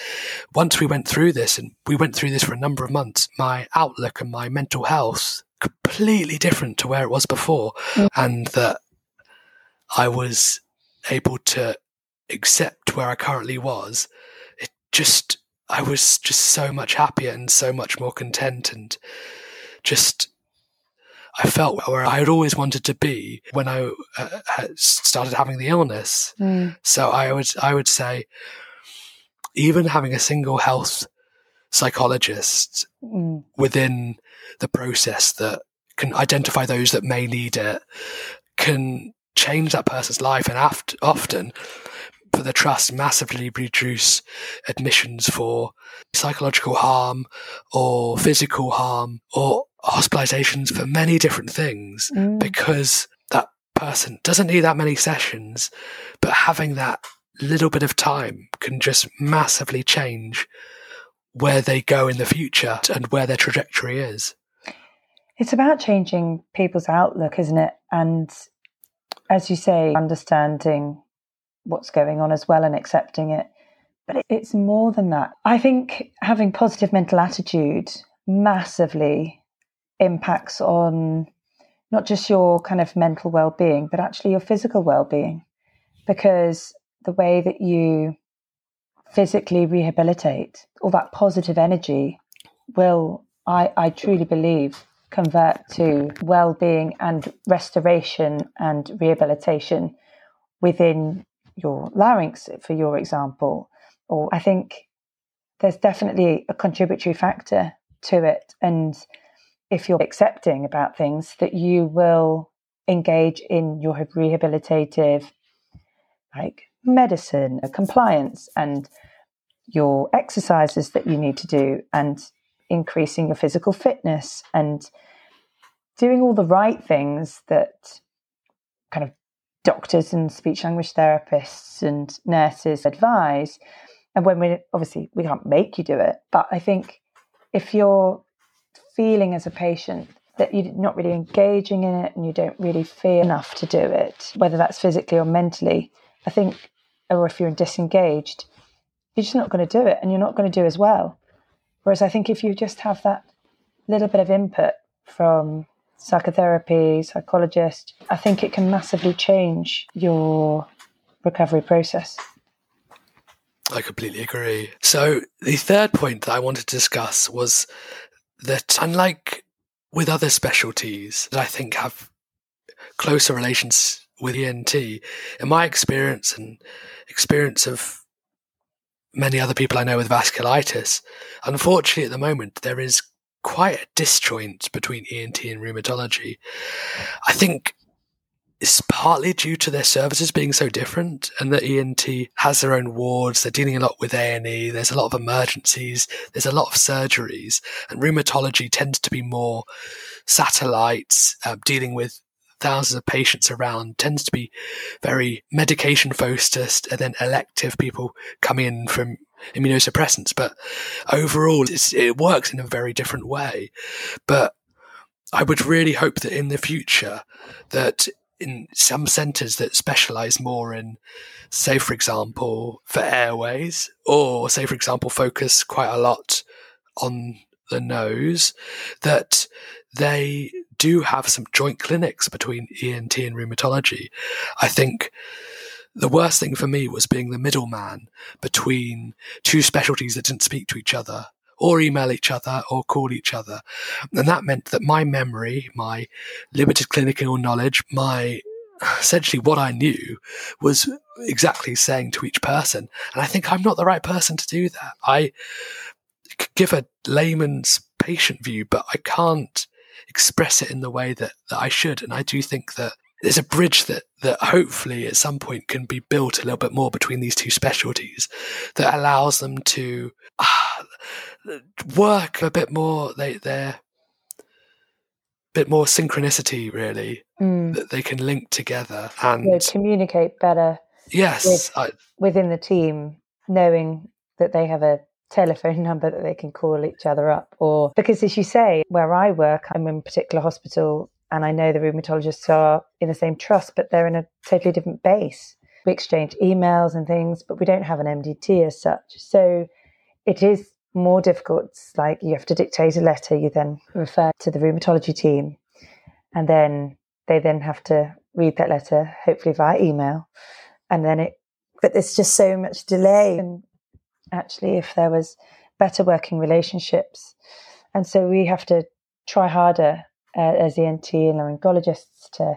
B: once we went through this, and we went through this for a number of months, my outlook and my mental health completely different to where it was before, mm. and that I was able to accept where I currently was. Just, I was just so much happier and so much more content, and just I felt where I had always wanted to be when I uh, started having the illness. Mm. So I would I would say, even having a single health psychologist mm. within the process that can identify those that may need it can change that person's life and aft- often for the trust massively reduce admissions for psychological harm or physical harm or hospitalizations for many different things mm. because that person doesn't need that many sessions, but having that little bit of time can just massively change where they go in the future and where their trajectory is.
A: It's about changing people's outlook, isn't it? And as you say, understanding what's going on as well and accepting it. But it's more than that. I think having positive mental attitude massively impacts on not just your kind of mental well-being but actually your physical well-being because the way that you physically rehabilitate all that positive energy will i i truly believe convert to well-being and restoration and rehabilitation within your larynx for your example or i think there's definitely a contributory factor to it. And if you're accepting about things, that you will engage in your rehabilitative, like medicine, uh, compliance, and your exercises that you need to do, and increasing your physical fitness, and doing all the right things that kind of doctors and speech language therapists and nurses advise. And when we obviously we can't make you do it, but I think if you're feeling as a patient that you're not really engaging in it and you don't really feel enough to do it, whether that's physically or mentally, I think, or if you're disengaged, you're just not going to do it and you're not going to do as well. Whereas I think if you just have that little bit of input from psychotherapy, psychologist, I think it can massively change your recovery process.
B: I completely agree. So, the third point that I wanted to discuss was that unlike with other specialties that I think have closer relations with ENT, in my experience and experience of many other people I know with vasculitis, unfortunately at the moment there is quite a disjoint between ENT and rheumatology. I think it's partly due to their services being so different and that ENT has their own wards. They're dealing a lot with A&E. There's a lot of emergencies. There's a lot of surgeries and rheumatology tends to be more satellites, uh, dealing with thousands of patients around tends to be very medication focused and then elective people come in from immunosuppressants. But overall, it works in a very different way. But I would really hope that in the future that in some centres that specialise more in, say, for example, for airways, or say, for example, focus quite a lot on the nose, that they do have some joint clinics between ENT and rheumatology. I think the worst thing for me was being the middleman between two specialties that didn't speak to each other or email each other or call each other. And that meant that my memory, my limited clinical knowledge, my essentially what I knew was exactly saying to each person. And I think I'm not the right person to do that. I could give a layman's patient view, but I can't express it in the way that, that I should. And I do think that there's a bridge that that hopefully at some point can be built a little bit more between these two specialties that allows them to uh, work a bit more. They they're bit more synchronicity really mm. that they can link together and
A: yeah, communicate better
B: yes
A: with, I, within the team knowing that they have a telephone number that they can call each other up or because as you say where i work i'm in a particular hospital and I know the rheumatologists are in the same trust, but they're in a totally different base. We exchange emails and things, but we don't have an MDT as such. So it is more difficult. It's like you have to dictate a letter, you then refer to the rheumatology team, and then they then have to read that letter, hopefully via email. And then it, but there's just so much delay. And actually, if there was better working relationships, and so we have to try harder uh, as ENT and laryngologists to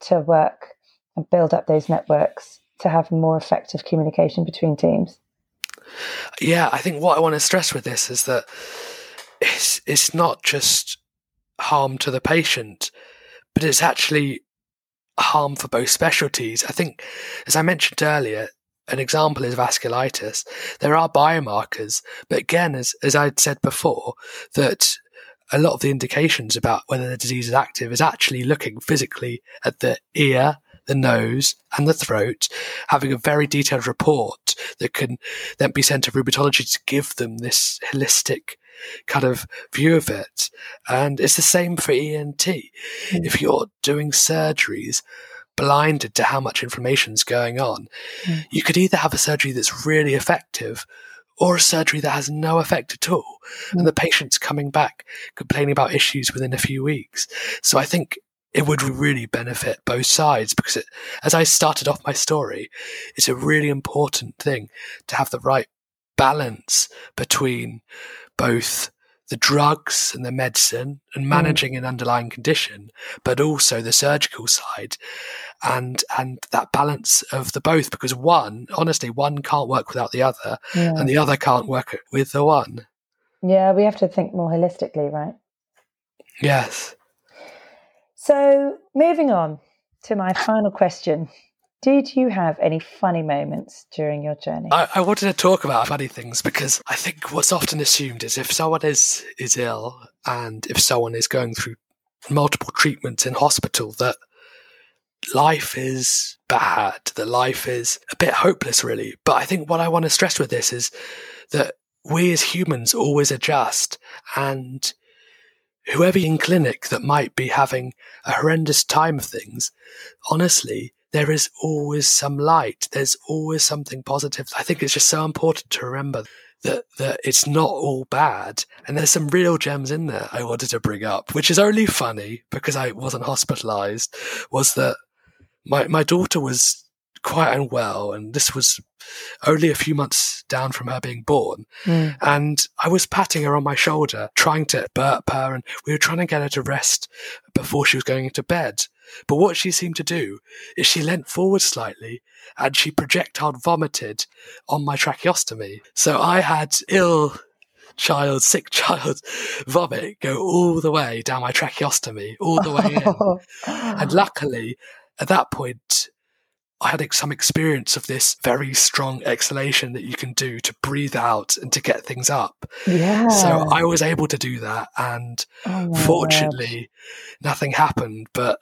A: to work and build up those networks to have more effective communication between teams.
B: Yeah, I think what I want to stress with this is that it's it's not just harm to the patient, but it's actually harm for both specialties. I think, as I mentioned earlier, an example is vasculitis. There are biomarkers, but again, as as I'd said before, that a lot of the indications about whether the disease is active is actually looking physically at the ear, the nose, and the throat, having a very detailed report that can then be sent to rheumatology to give them this holistic kind of view of it. And it's the same for ENT. Mm-hmm. If you're doing surgeries, blinded to how much inflammation is going on, mm. you could either have a surgery that's really effective or a surgery that has no effect at all. Mm. And the patient's coming back complaining about issues within a few weeks. So I think it would really benefit both sides because it, as I started off my story, it's a really important thing to have the right balance between both the drugs and the medicine and mm. managing mm. an underlying condition, but also the surgical side and and that balance of the both because one honestly one can't work without the other yeah. and the other can't work with the one
A: yeah we have to think more holistically right
B: yes
A: so moving on to my final question did you have any funny moments during your journey?
B: I, I, wanted to talk about funny things because I think what's often assumed is if someone is is ill and if someone is going through multiple treatments in hospital that life is bad, that life is a bit hopeless, really. But I think what I want to stress with this is that we as humans always adjust and whoever in clinic that might be having a horrendous time of things, honestly, there is always some light. There's always something positive. I think it's just so important to remember that that it's not all bad and there's some real gems in there I wanted to bring up which is only funny because I wasn't hospitalized was that my my daughter was quite unwell, and this was only a few months down from her being born. Mm. And I was patting her on my shoulder, trying to burp her, and we were trying to get her to rest before she was going into bed. But what she seemed to do is she leant forward slightly and she projectile vomited on my tracheostomy. So I had ill child, sick <laughs> child vomit go all the way down my tracheostomy, all the way in. <laughs> and luckily, at that point, I had some experience of this very strong exhalation that you can do to breathe out and to get things up.
A: Yeah.
B: So I was able to do that, and oh fortunately, God. nothing happened. But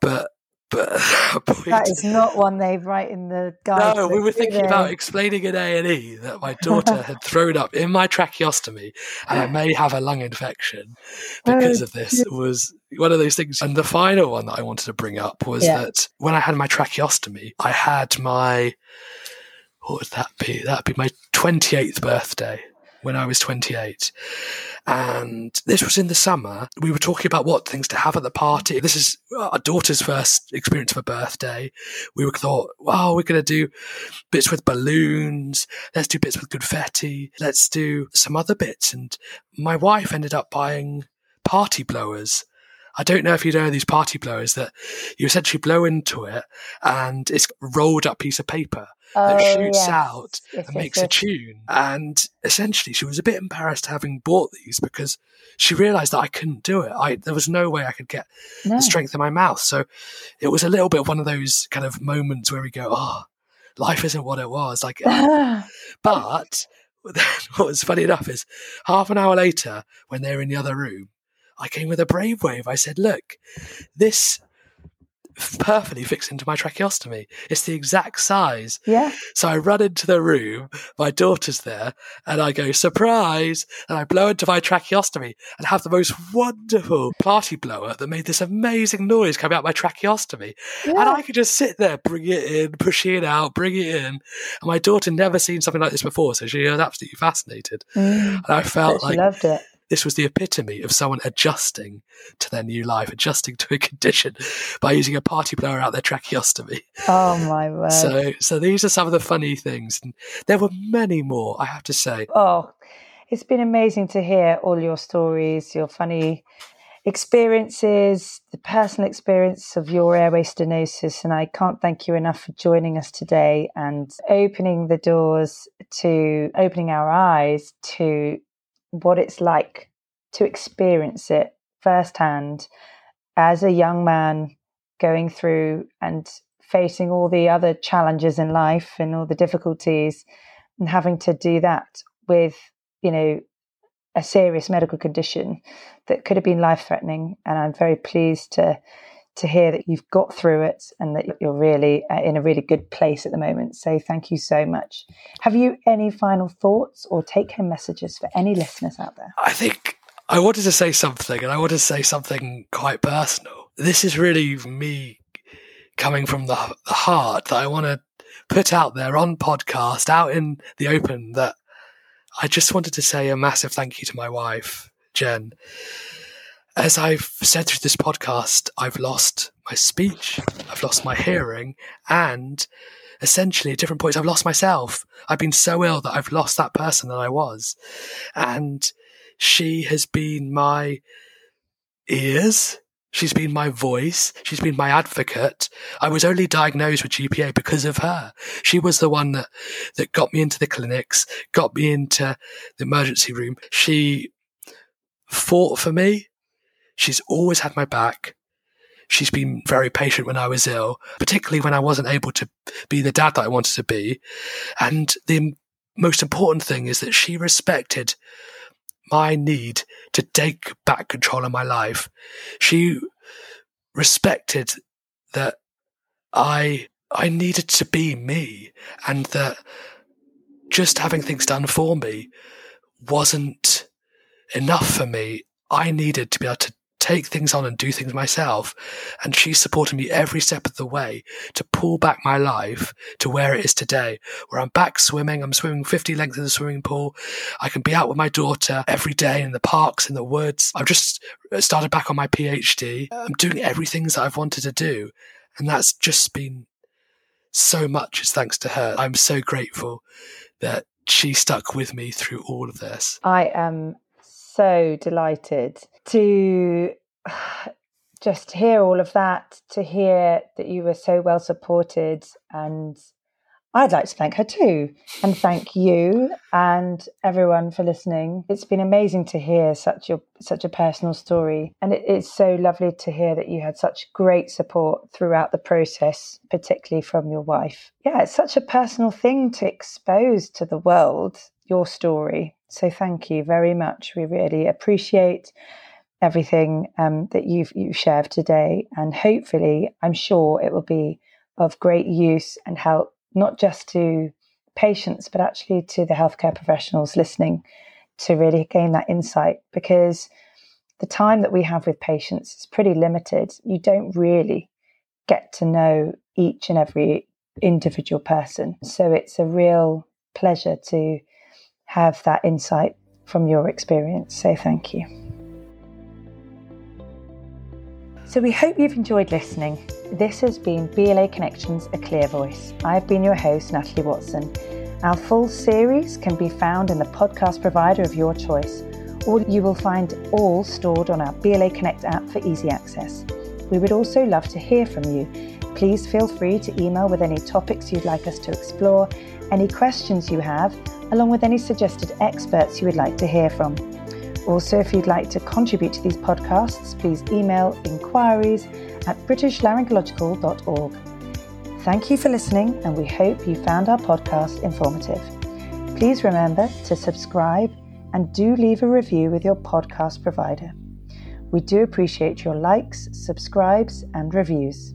B: but but <laughs>
A: that is not one they write in the guide.
B: No, we were thinking about explaining in A and E that my <laughs> daughter had thrown up in my tracheostomy, and I may have a lung infection oh, because oh, of this. It was one of those things. And the final one that I wanted to bring up was yeah. that when I had my tracheostomy, I had my what would that be? That'd be my twenty eighth birthday when I was 28. And this was in the summer. We were talking about what things to have at the party. This is our daughter's first experience of a birthday. We were thought, wow, we're going to do bits with balloons. Let's do bits with confetti. Let's do some other bits. And my wife ended up buying party blowers. I don't know if you know these party blowers that you essentially blow into it and it's a rolled up piece of paper that
A: Oh,
B: shoots
A: yes.
B: out
A: Yes,
B: and
A: yes,
B: makes a tune. And essentially, she was a bit embarrassed having bought these because she realized that I couldn't do it. I there was no way I could get
A: No.
B: the strength in my mouth. So it was a little bit one of those kind of moments where we go, oh, life isn't what it was. Like, <laughs> uh, but <laughs> what was funny enough is half an hour later, when they were in the other room, I came with a brave wave. I said, look, this perfectly fits into my tracheostomy. It's the exact size.
A: yeah.
B: So I run into the room, my daughter's there, and I go, surprise! And I blow into my tracheostomy and have the most wonderful party blower that made this amazing noise coming out my tracheostomy. And I could just sit there, bring it in, push it out, bring it in. And my daughter never seen something like this before, so she was absolutely fascinated.
A: Mm.
B: And I felt
A: she
B: like
A: loved it.
B: This was the epitome of someone adjusting to their new life, adjusting to a <laughs> condition by using a party blower out their tracheostomy.
A: Oh my <laughs> word.
B: So, so these are some of the funny things, and there were many more. I have to say.
A: Oh, it's been amazing to hear all your stories, your funny experiences, the personal experience of your airway stenosis. And I can't thank you enough for joining us today and opening the doors to opening our eyes to what it's like to experience it firsthand as a young man going through and facing all the other challenges in life and all the difficulties and having to do that with you know a serious medical condition that could have been life threatening and i'm very pleased to to hear that you've got through it and that you're really uh, in a really good place at the moment so thank you so much have you any final thoughts or take home messages for any listeners out there
B: I think I wanted to say something, and I wanted to say something quite personal. This is really me coming from the, the heart that I want to put out there on podcast, out in the open. That I just wanted to say a massive thank you to my wife, Jen. As I've said through this podcast, I've lost my speech, I've lost my hearing, and essentially at different points, I've lost myself. I've been so ill that I've lost that person that I was. And she has been my ears. She's been my voice. She's been my advocate. I was only diagnosed with GPA because of her. She was the one that, that got me into the clinics, got me into the emergency room. She fought for me. She's always had my back. She's been very patient when I was ill, particularly when I wasn't able to be the dad that I wanted to be. And the most important thing is that she respected my need to take back control of my life. She respected that I I needed to be me and that just having things done for me wasn't enough for me. I needed to be able to take things on and do things myself. And she supported me every step of the way to pull back my life to where it is today, where I'm back swimming. I'm swimming 50 lengths in the swimming pool. I can be out with my daughter every day in the parks, in the woods. I've just started back on my PhD. I'm doing everything that I've wanted to do. And that's just been so much is thanks to her. I'm so grateful that she stuck with me through all of this.
A: I am so delighted to <sighs> just hear all of that, to hear that you were so well supported. And I'd like to thank her too, and thank you and everyone for listening. It's been amazing to hear such a such a personal story, and it, it's so lovely to hear that you had such great support throughout the process, particularly from your wife. Yeah, it's such a personal thing to expose to the world your story. So thank you very much. We really appreciate everything um, that you've you shared today, and hopefully, I'm sure it will be of great use and help not just to patients but actually to the healthcare professionals listening to really gain that insight because the time that we have with patients is pretty limited. You don't really get to know each and every individual person, so it's a real pleasure to have that insight from your experience. So, thank you. So, we hope you've enjoyed listening. This has been BLA Connections, a clear voice. I've been your host, Natalie Watson. Our full series can be found in the podcast provider of your choice or you will find all stored on our BLA Connect app for easy access. We would also love to hear from you. Please feel free to email with any topics you'd like us to explore, any questions you have, along with any suggested experts you would like to hear from. Also, if you'd like to contribute to these podcasts, please email inquiries at britishlaryngological.org. Thank you for listening, and we hope you found our podcast informative. Please remember to subscribe and do leave a review with your podcast provider. We do appreciate your likes, subscribes, and reviews.